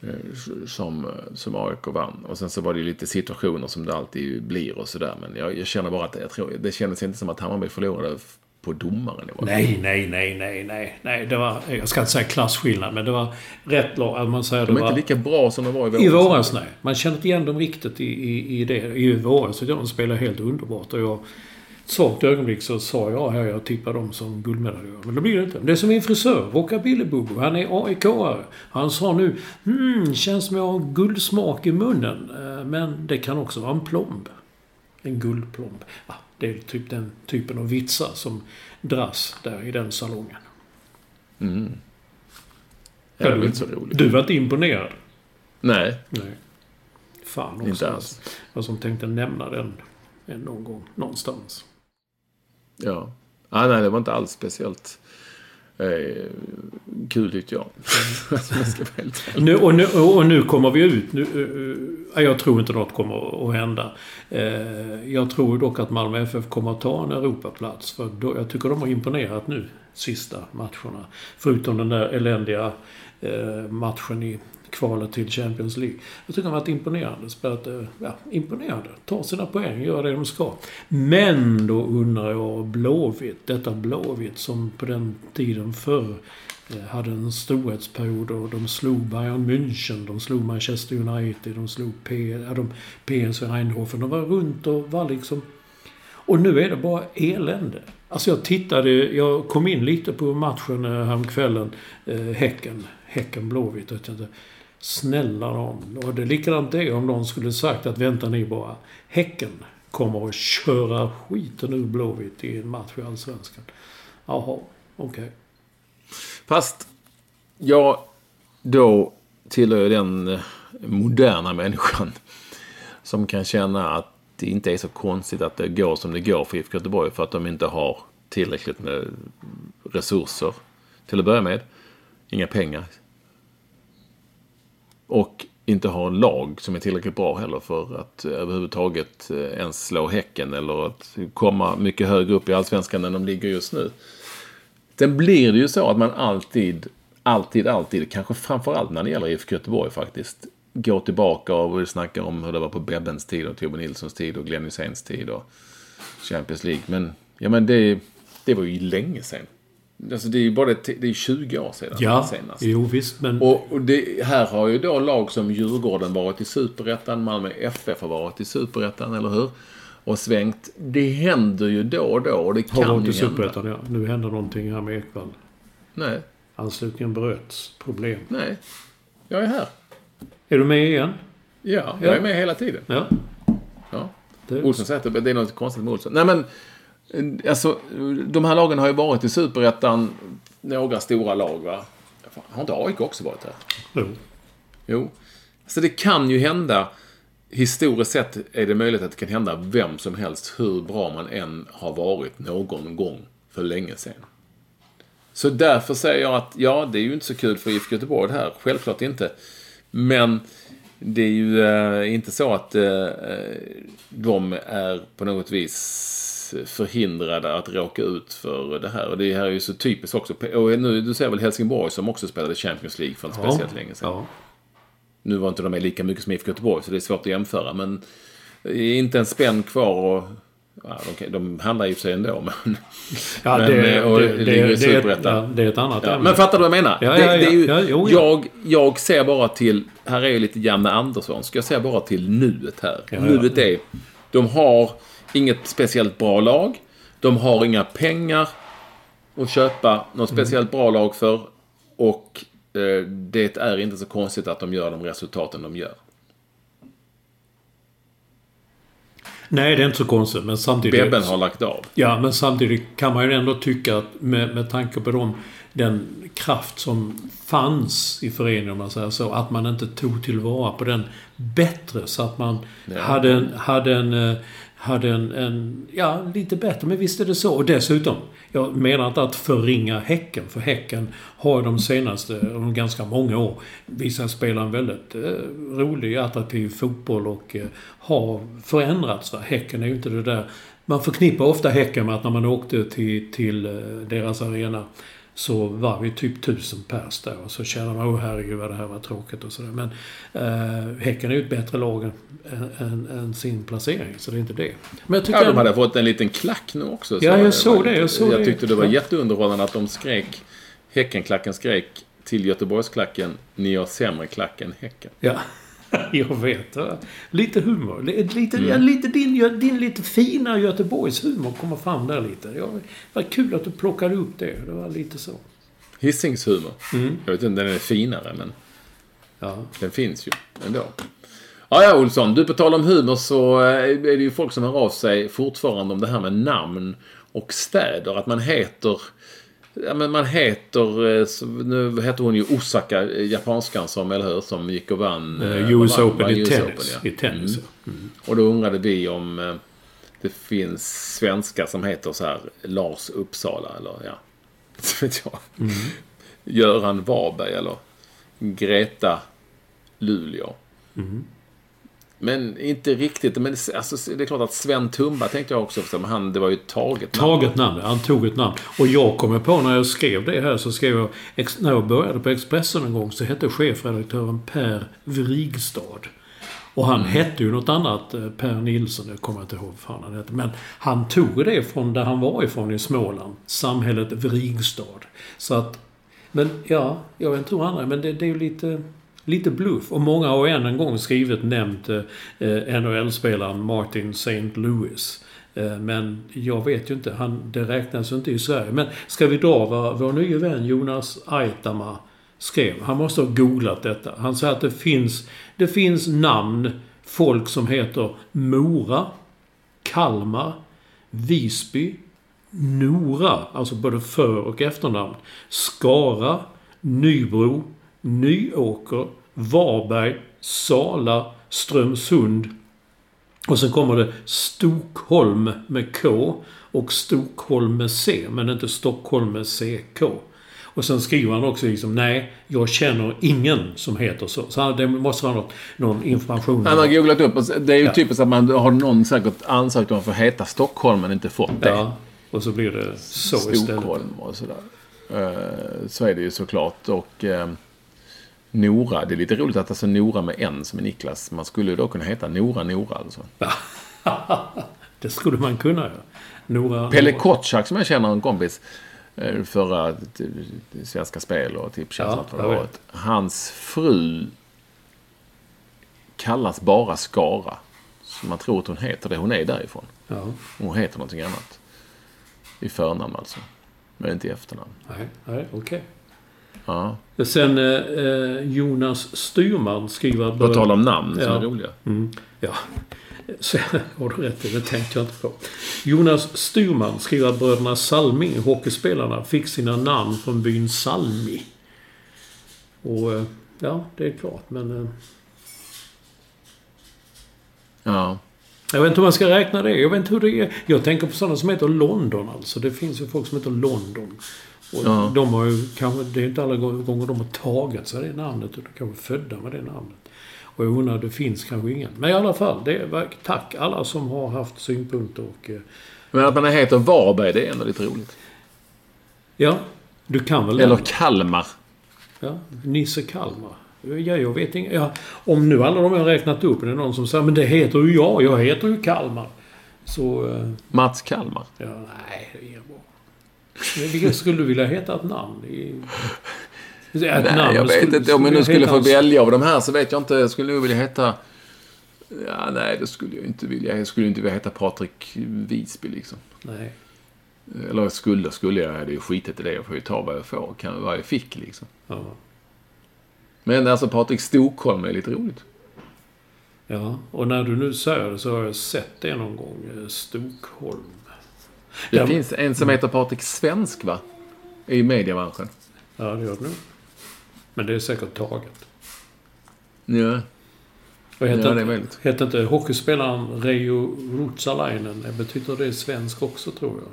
Eh, som, som AIK vann. Och sen så var det ju lite situationer som det alltid blir och sådär. Men jag, jag, känner bara att jag tror, det kändes inte som att Hammarby förlorade på domaren. Nej, nej, nej, nej, nej. nej det var, jag ska inte säga klasskillnad, men det var rätt lag. Man säger de är var, inte lika bra som de var i våras. I våras, nej. Man känner inte igen dem riktigt i, i, i det. I våras de spelade helt underbart. Och jag, ett svagt ögonblick så sa jag här, jag tippar dem som guldmedaljörer. Men det blir det inte. Det är som min frisör, Rockabilly Bobo. Han är AIK-are. Han sa nu, hmm, känns som jag har guldsmak i munnen. Eh, men det kan också vara en plomb. En guldplomb. Ja, det är typ den typen av vitsar som dras där i den salongen. Mm. Det var inte så roligt. Du var inte imponerad? Nej. Nej. Fan också. Inte alls. Jag som tänkte nämna den någon gång, någonstans. Ja. Ah, nej, det var inte alls speciellt eh, kul tyckte jag. nu, och, nu, och nu kommer vi ut. Nu, uh, jag tror inte något kommer att hända. Uh, jag tror dock att Malmö FF kommer att ta en Europaplats. För då, jag tycker de har imponerat nu, sista matcherna. Förutom den där eländiga uh, matchen i kvalet till Champions League. Jag tycker de har varit imponerande. Spelat, eh, ja, imponerande. Tar sina poäng, gör det de ska. Men då undrar jag Blåvitt. Detta Blåvitt som på den tiden förr eh, hade en storhetsperiod och de slog Bayern München, de slog Manchester United, de slog P, ja, de, PSV Eindhoven. De var runt och var liksom... Och nu är det bara elände. Alltså jag tittade, jag kom in lite på matchen eh, häromkvällen, eh, Häcken. Häcken-Blåvitt. Snälla nån. Och det är likadant det om någon skulle sagt att vänta ni bara. Häcken kommer att köra skiten ur Blåvitt i en match i Allsvenskan. Jaha, okej. Okay. Fast jag då tillhör den eh, moderna människan som kan känna att det inte är så konstigt att det går som det går för IFK Göteborg för att de inte har tillräckligt med resurser till att börja med. Inga pengar och inte ha en lag som är tillräckligt bra heller för att eh, överhuvudtaget eh, ens slå Häcken eller att komma mycket högre upp i Allsvenskan än de ligger just nu. Sen blir det ju så att man alltid, alltid, alltid, kanske framförallt när det gäller IFK Göteborg faktiskt, går tillbaka och snackar om hur det var på Bebbens tid och Tobbe Nilssons tid och Glenn Hyséns tid och Champions League. Men, ja men det, det var ju länge sedan. Alltså det är ju bara det är 20 år sedan ja, senast. Jo, visst, men... Och, och det, här har ju då lag som Djurgården varit i Superettan, Malmö FF har varit i Superettan, eller hur? Och svängt. Det händer ju då och då och det kan har ju Superettan, ja. Nu händer någonting här med Ekvall. Nej. Anslutningen bröts. Problem. Nej. Jag är här. Är du med igen? Ja, jag ja. är med hela tiden. Ja. ja. Olsson säger att det är något konstigt med Olsson. Nej men... Alltså, de här lagen har ju varit i Superettan, några stora lag va? Har inte AIK också varit där? Jo. Jo. Så det kan ju hända, historiskt sett är det möjligt att det kan hända vem som helst, hur bra man än har varit någon gång för länge sedan. Så därför säger jag att ja, det är ju inte så kul för IFK Göteborg det här. Självklart inte. Men det är ju eh, inte så att eh, de är på något vis förhindrade att råka ut för det här. Och det här är ju så typiskt också. Och nu, du ser väl Helsingborg som också spelade Champions League för inte Ja. speciellt länge sedan. Ja. Nu var inte de med lika mycket som IFK Göteborg, så det är svårt att jämföra. Men inte en spänn kvar och... Ja, de, de handlar för sig ändå, men... Ja, Men, det, eh, och det, det ligger i Superettan. ja, det är ett annat Ja, men fattar du vad jag menar? Ja, det, ja, det är ju, jo, ja. jag, jag ser bara till... Här är ju lite Janne Anderssonsk. Jag ser bara till nuet här. Nuet är... De har inget speciellt bra lag. De har inga pengar att köpa något Mm. speciellt bra lag för. Och eh, det är inte så konstigt att de gör de resultaten de gör. Nej, det är inte så konstigt. Men samtidigt... Bebben har lagt av. Ja, men samtidigt kan man ju ändå tycka att med, med tanke på dem, den kraft som fanns i föreningen, om man säger så, att man inte tog tillvara på den bättre. Så att man hade en, hade en, eh, hade en, en, ja, lite bättre. Men visst är det så. Och dessutom, jag menar inte att förringa Häcken, för Häcken har de senaste, de ganska många år, visat spela en väldigt eh, rolig, attraktiv fotboll och eh, har förändrats. Va? Häcken är ju inte det där man förknippar ofta Häcken med att när man åkte till, till eh, deras arena så var vi typ tusen pers där och så känner man åh herregud vad det här var tråkigt och sådär. Men eh, Häcken är ju ett bättre lag än, än, än sin placering så det är inte det. Men jag tycker Ja, de hade fått en liten klack nu också. Ja, jag såg det, jag såg jag det. tyckte det var jätteunderhållande att de skrek Häckenklacken skrek till Göteborgsklacken Ni har sämre klack än Häcken. Ja, jag vet. Lite humor. Lite, Mm. ja, lite din, din lite fina Göteborgshumor kommer fram där lite. Ja, var kul att du plockade upp det. Det var lite så. Hisings humor. Mm. Jag vet inte om den är finare, men Ja. den finns ju ändå. Ja, ja, Olsson. Du, på tal om humor så eh, är det ju folk som hör av sig fortfarande om det här med namn och städer. Att man heter... Ja, men man heter... eh, Nu heter hon ju Osaka, eh, japanskan som, eller hur, som gick och vann... Eh, eh, US vann- Open vann i US tennis. ja. I tennis, Mm. ja. Mm. Och då undrade vi om det finns svenskar som heter så här Lars Uppsala eller ja, vet jag. Mm. Göran Varberg eller Greta Luleå. Mm. Men inte riktigt. Men det, alltså, det är klart att Sven Tumba tänkte jag också. För han, det var ju taget namn. Taget namn, han tog ett namn. Och jag kommer på när jag skrev det här så skrev jag... När jag började på Expressen en gång så hette chefredaktören Per Vrigstad. Och han hette ju något annat, eh, Per Nilsson, jag kommer inte ihåg vad han hette. Men han tog det från där han var ifrån i Småland. Samhället Vrigstad. Så att... Men ja, jag vet inte hur andra men det, det är ju lite... Lite bluff. Och många har än en gång skrivit nämnt eh, eh NHL-spelaren Martin St. Louis. Eh, men jag vet ju inte. Han, det räknas ju inte i Sverige. Men ska vi dra vad vår nye vän Jonas Aitama skrev? Han måste ha googlat detta. Han säger att det finns, det finns namn, folk som heter Mora, Kalmar, Visby, Nora, alltså både för och efternamn, Skara, Nybro, Nyåker, Varberg, Sala, Strömsund. Och sen kommer det Stokholm med K och Stockholm med C, men inte Stockholm med CK. Och sen skriver han också liksom, nej, jag känner ingen som heter så. Så det måste vara något, någon information. Han har googlat upp. Det är ju Ja. typiskt att man har någon säkert ansökt om att få heta Stockholm men inte fått det. Ja, och så blir det så istället. Stockholm och sådär. Eh, Så är det ju såklart. Och eh, Nora, det är lite roligt att alltså Nora med en som är Niklas. Man skulle då kunna heta Nora Nora alltså. det skulle man kunna göra. Nora... Pelle Kotschack som jag känner en kompis. eh, Förra t- Svenska Spel och Tipstjänst. Ja. Hans fru kallas bara Skara. Så man tror att hon heter det. Hon är därifrån. Ja, Hon heter någonting annat. I förnamn alltså. Men inte i efternamn. nej, nej, okej. Ja. Sen eh, eh, Jonas Styrman skriver... På tal om namn som Ja. är roliga. Mm, ja. Så har du rätt i, det tänkte jag inte på. Jonas Styrman skriver att bröderna Salming, hockeyspelarna, fick sina namn från byn Salmi. Och eh, ja, det är klart, men... Eh, Ja. jag vet inte hur man ska räkna det. Jag vet inte hur det är. Jag tänker på sådana som heter London alltså. Det finns ju folk som heter London. Och Ja. de har ju kanske, det är inte alla gånger de har tagit sig det namnet, utan kanske födda med det namnet. Och jag undrar, det finns kanske ingen. Men i alla fall, det är, tack alla som har haft synpunkter och... eh, Men att man heter Varberg, det är ändå lite roligt. Ja, du kan väl Eller den? Kalmar. Ja, Nisse Kalmar. Ja, jag vet inte. Ja, om nu alla de jag har räknat upp, är det någon som säger men det heter ju jag. Jag heter ju Kalmar. Så... eh, Mats Kalmar. Ja, nej, det är bra. Vilket skulle du vilja heta ett namn? Ett Nej, jag vet Skulle- inte. Om jag nu skulle få en- välja av de här så vet jag inte. Jag skulle nog vilja heta... Ja, nej, det skulle jag inte vilja. Jag skulle inte vilja heta Patrik Visby liksom. Nej. Eller skulle, skulle jag. Jag hade ju skitit i det. Jag får ju ta vad jag får. Kan, vad jag fick liksom. Ja. Men alltså Patrik Stokholm är lite roligt. ja, och när du nu säger det så har jag sett det någon gång. eh, Stokholm. Det Ja. finns en som heter Patrik Svensk va? I mediebranschen. Ja, det gör det nog. Men det är säkert taget. Ja. Och heter, Ja, det är möjligt. heter inte hockeyspelaren Reijo Ruotsalainen, betyder det svensk också tror jag?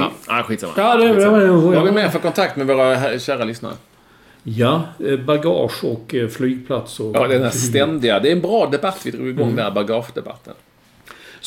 Ja, ah, skitsamma. Ja, det skitsamma. ja. Vad har vi mer för kontakt med våra kära lyssnare? Ja, eh, bagage och eh, flygplats och... Ja, den här ständiga. Det är en bra debatt vi drog igång Mm. där, bagagedebatten.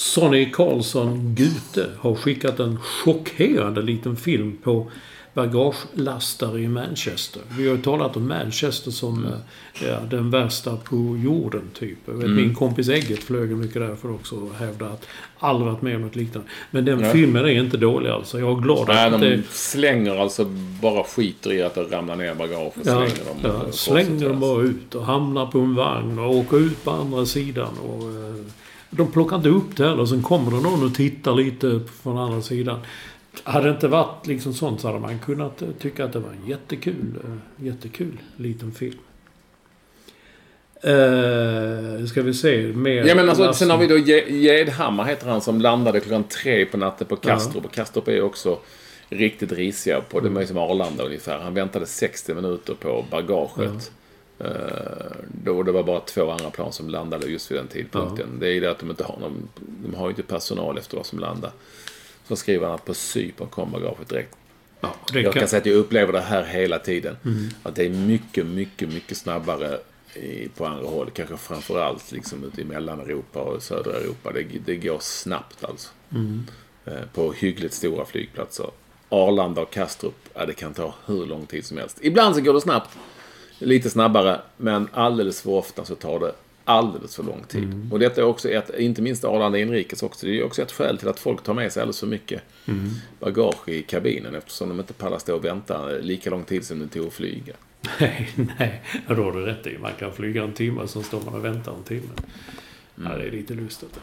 Sonny Karlsson Gute har skickat en chockerande liten film på bagagelastare i Manchester. Vi har ju talat om Manchester som Mm. ja, den värsta på jorden, typ. Jag vet, Mm. Min kompis Egget flög mycket därför också och hävdade att aldrig varit med om något liknande. Men den Ja. filmen är inte dålig alltså. Jag är glad Nej, att de det... slänger alltså bara skiter i att det ramlar ner bagage och Ja, slänger dem. ja, slänger dem bara ut och hamnar på en vagn och åker ut på andra sidan. Och, eh, de plockar inte upp det heller. Sen kommer det någon och tittar lite från andra sidan. Hade det inte varit liksom sånt så hade man kunnat eh, tycka att det var en jättekul, eh, jättekul liten film. Eh, ska vi se mer... Ja, men alltså, sen har vi då Ge- Gedhammar heter han som landade klockan tre på natten på Kastrup. Och Kastrup är också riktigt risiga på det. De är som Arlanda ungefär. Han väntade 60 minuter på bagaget. Eh, då det var bara två andra plan som landade just vid den tidpunkten. Det är det att de inte har någon, de har ju inte personal efter vad som landar. Så skriver han att på Cypern kom bagaget direkt. Ja, det Jag kan- kan säga att jag upplever det här hela tiden. Mm. Att det är mycket, mycket, mycket snabbare i, på andra håll. Kanske framförallt liksom ute i Mellaneuropa och södra Europa. Det, det går snabbt alltså. Mm. Eh, på hyggligt stora flygplatser. Arlanda och Kastrup, ja, det kan ta hur lång tid som helst. Ibland så går det snabbt. Lite snabbare, men alldeles för ofta så tar det alldeles för lång tid. Mm. Och detta är också ett, inte minst Arlanda inrikes också, det är också ett skäl till att folk tar med sig alldeles för mycket Mm. bagage i kabinen eftersom de inte pallar stå och vänta lika lång tid som det tog att flyga. Nej, nej. Då har du rätt i. Man kan flyga en timme, sen står man och väntar en timme. Ja, det är lite lustigt.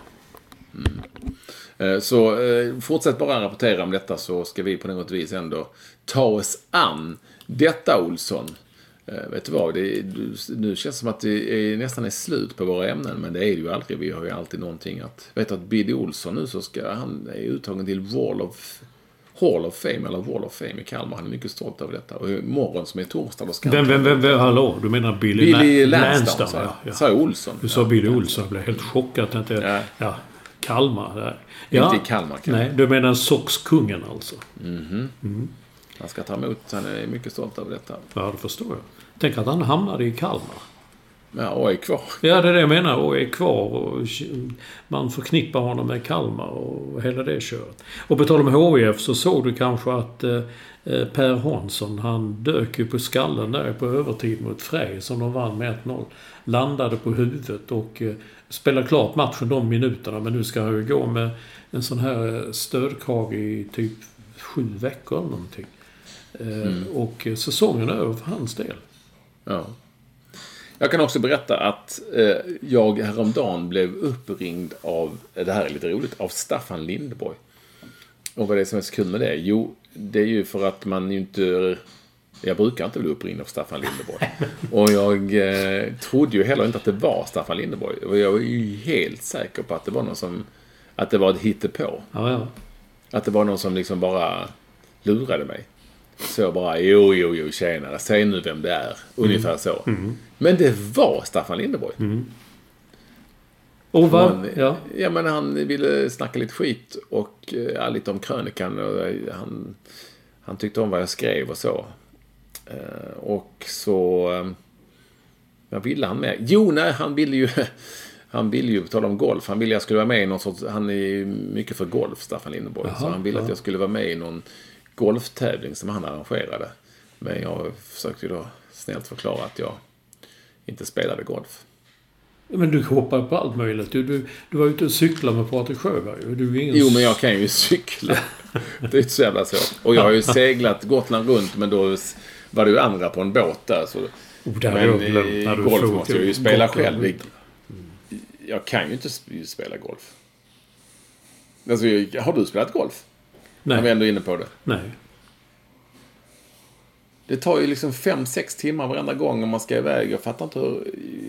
Eh, Så eh, fortsätt bara rapportera om detta så ska vi på något vis ändå ta oss an detta Olsson. Eh, vet du vad, det nu känns det som att det är, nästan är slut på våra ämnen, men det är det ju aldrig. Vi har ju alltid någonting att... Vet du att Biddy Olsson nu så ska han är uttagen till Wall of, Hall of Fame, eller Wall of Fame i Kalmar. Han är mycket stolt över detta. Och imorgon som är torsdag, då ska Vem, vem, vem, vem, hallå? Du menar Billy, Billy La- Lansdown, sa jag. ja, ja. Jag Olsson? Du sa Ja, Billy Lansdown. Olsson. Jag blev helt chockad. Jag tänkte, Ja. ja. Kalmar. Där. Inte i Kalmar, kanske. Nej, du menar Soxkungen alltså? Han ska ta emot, han är mycket stolt över detta. Ja, det förstår jag. Tänk att han hamnade i Kalmar. Ja, är kvar. Ja, det är det jag menar. Och är kvar. Och man förknippar honom med Kalmar och hela det köret. Och på tal om HIF så såg du kanske att eh, eh, Per Hansson, han dök ju på skallen där på övertid mot Frej som de vann med 1-0. Landade på huvudet och eh, spelade klart matchen de minuterna. Men nu ska han ju gå med en sån här stödkrage i typ sju veckor eller någonting. Eh, Och eh, säsongen är över för hans del. Ja. Jag kan också berätta att eh, jag häromdagen blev uppringd av, det här är lite roligt, av Staffan Lindborg. Och vad är det som är så kul med det? Jo, det är ju för att man ju inte... Jag brukar inte bli uppringd av Staffan Lindeborg. Och jag eh, trodde ju heller inte att det var Staffan Lindeborg. Och jag var ju helt säker på att det var någon som... Att det var ett hittepå. Ja, ja. Att det var någon som liksom bara lurade mig. Så bara, jo, jo, jo, tjenare, säg nu vem det är. Ungefär så. Men det var Staffan Lindeborg. Och vad... Han, Ja. ja, men han ville snacka lite skit och eh, ja, lite om krönikan. Och eh, han, Han tyckte om vad jag skrev och så. Eh, och så... Eh, vad ville han med? Jo, nej, han ville ju... Han ville ju, tala om golf, han ville att jag skulle vara med i någon sorts... Han är ju mycket för golf, Staffan Lindeborg. Jaha, så han ville ja. att jag skulle vara med i någon golftävling som han arrangerade. Men jag försökte då snällt förklara att jag inte spelade golf. Men du hoppar på allt möjligt. Du, du, du var ute och cyklade med Patrik Sjöberg. Du är ingen Jo, men jag kan ju cykla. Det är inte så jävla svårt. Och jag har ju seglat Gotland runt, men då var det ju andra på en båt där. Så... Oh, där men jag du golf måste jag ju spela Gotland. själv. Jag kan ju inte sp- spela golf. Alltså, har du spelat golf? När vi Nej. ändå är inne på det. Nej. Det tar ju liksom fem sex timmar varenda gång om man ska iväg. Jag fattar inte hur...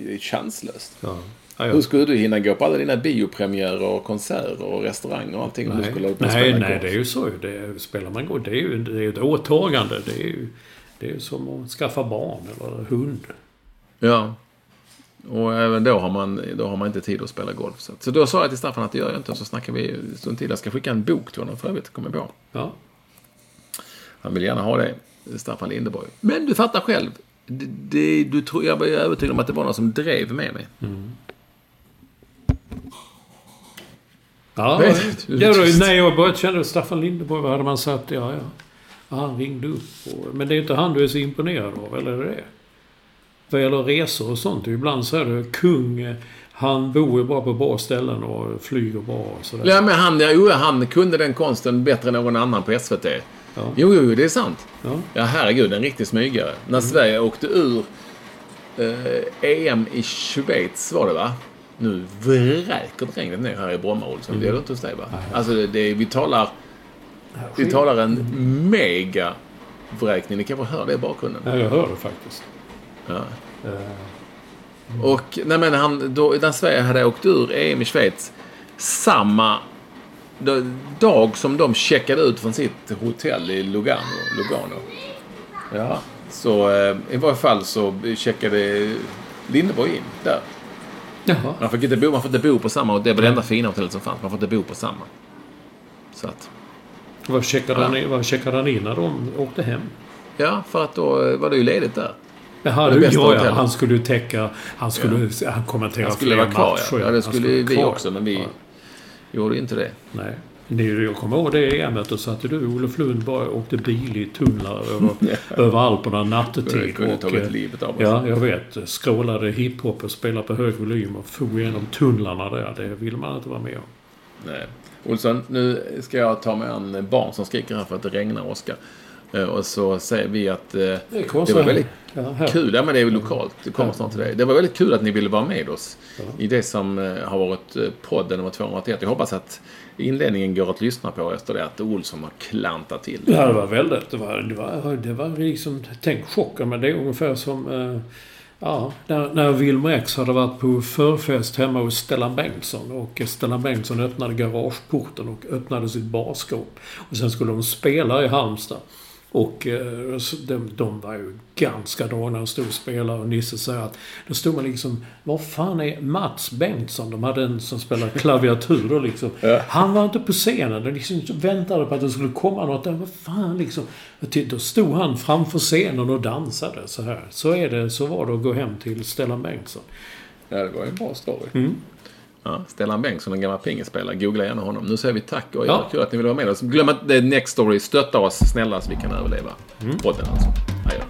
Det är chanslöst. Ja. Ja, Hur skulle du hinna gå på alla dina biopremiärer och konserter och restauranger och allting om du skulle Nej, nej, nej, det är ju så. Det är, spelar man golf, det är ju det är ett åtagande. Det är ju det är som att skaffa barn eller hund. Ja. Och även då har man, då har man inte tid att spela golf. Så, så då sa jag till Staffan att det gör jag inte. Och så snackade vi stund till. Jag ska skicka en bok till honom för övrigt, kommer jag på. Ja. Han vill gärna ha det. Staffan Lindeborg. Men du fattar själv. Det, det, du tror, jag var övertygad om att det var någon som drev med mig. Ja, Vet du, ja, då, tyst. när jag började känna Staffan Lindeborg, vad hade man sagt? Ja, ja. ja han ringde upp. Och, men det är inte han du är så imponerad av, eller är det? Vad gäller resor och sånt, ibland så är det kung. Han bor ju bara på bra ställen och flyger bra och sådär. Ja, men han, jo, han kunde den konsten bättre än någon annan på SVT. Ja. Jo, jo, det är sant. Ja. Ja, herregud, en riktig smygare. När Sverige åkte ur eh, EM i Schweiz var det va? Nu vräker regnet ner här i Bromma, Olsson. Det är det inte hos dig va? Alltså, det, det, vi talar... Vi talar en mega vräkning. Ni kan få höra det i bakgrunden. Ja, jag hör det faktiskt. Ja. Eh, Och nej, men han, då, när Sverige hade åkt ur EM i Schweiz, samma dag som de checkade ut från sitt hotell i Lugano, Lugano ja, så eh, i varje fall så checkade Lindeborg in där. Jaha. Man fick inte bo, man får inte bo på samma. Det var det enda fina hotellet som fanns. Man får inte bo på samma. Så att, Vad checkade, Ja. han, vad checkade han in när de åkte hem? ja, för att då eh, var det ju ledigt där. Jaha, Det du, bästa ja, ja, han skulle ju täcka... Han skulle han kommentera Han skulle fler vara kvar, matcher. ja. ja. Det skulle vi vara kvar. också, men vi Ja. gjorde inte det. Nej. Ju- jag kommer ihåg det EMet och satt du Olof Lund bara åkte bil i tunnlar över, över Alperna nattetid. Det kunde och, tagit eh, livet av oss. Ja, jag vet. Skrålade hiphop och spelade på hög volym och for igenom tunnlarna där. Det vill man inte vara med om. Nej. Olsson, nu ska jag ta mig an barn som skriker här för att det regnar, Oskar. Eh, Och så säger vi att eh, Det det var väldigt Ja, kul. Ja, men det är ju lokalt. Det kommer snart till dig. Det var väldigt kul att ni ville vara med oss i det som eh, har varit podden nummer 281. Jag hoppas att inledningen går att lyssna på efter det att Olsson har klantat till. Ja, det var väldigt. Det var, det var, det var liksom... Tänk chocken, men det är ungefär som... Eh, ja, när, när Wilmer X hade varit på förfest hemma hos Stellan Bengtsson. Och Stellan Bengtsson öppnade garageporten och öppnade sitt barskåp. Och sen skulle de spela i Halmstad. Och eh, de, de var ju ganska dragna när de stod och spelade. Och Nisse säger att då stod man liksom... Var fan är Mats Bengtsson? De hade en som spelade klaviatur och liksom. Han var inte på scenen. De liksom väntade på att det skulle komma något. Vad fan liksom. Då stod han framför scenen och dansade så här. Så är det. Så var det att gå hem till Stellan Bengtsson. Ja, det var en bra story. Mm. Ja, Stellan Bengtsson, en gammal pingisspelare. Googla gärna honom. Nu säger vi tack och Ja. kul att ni vill vara med oss. Glöm är Next Story. Stötta oss snälla så vi kan överleva. Mm. Podden alltså. Adjö.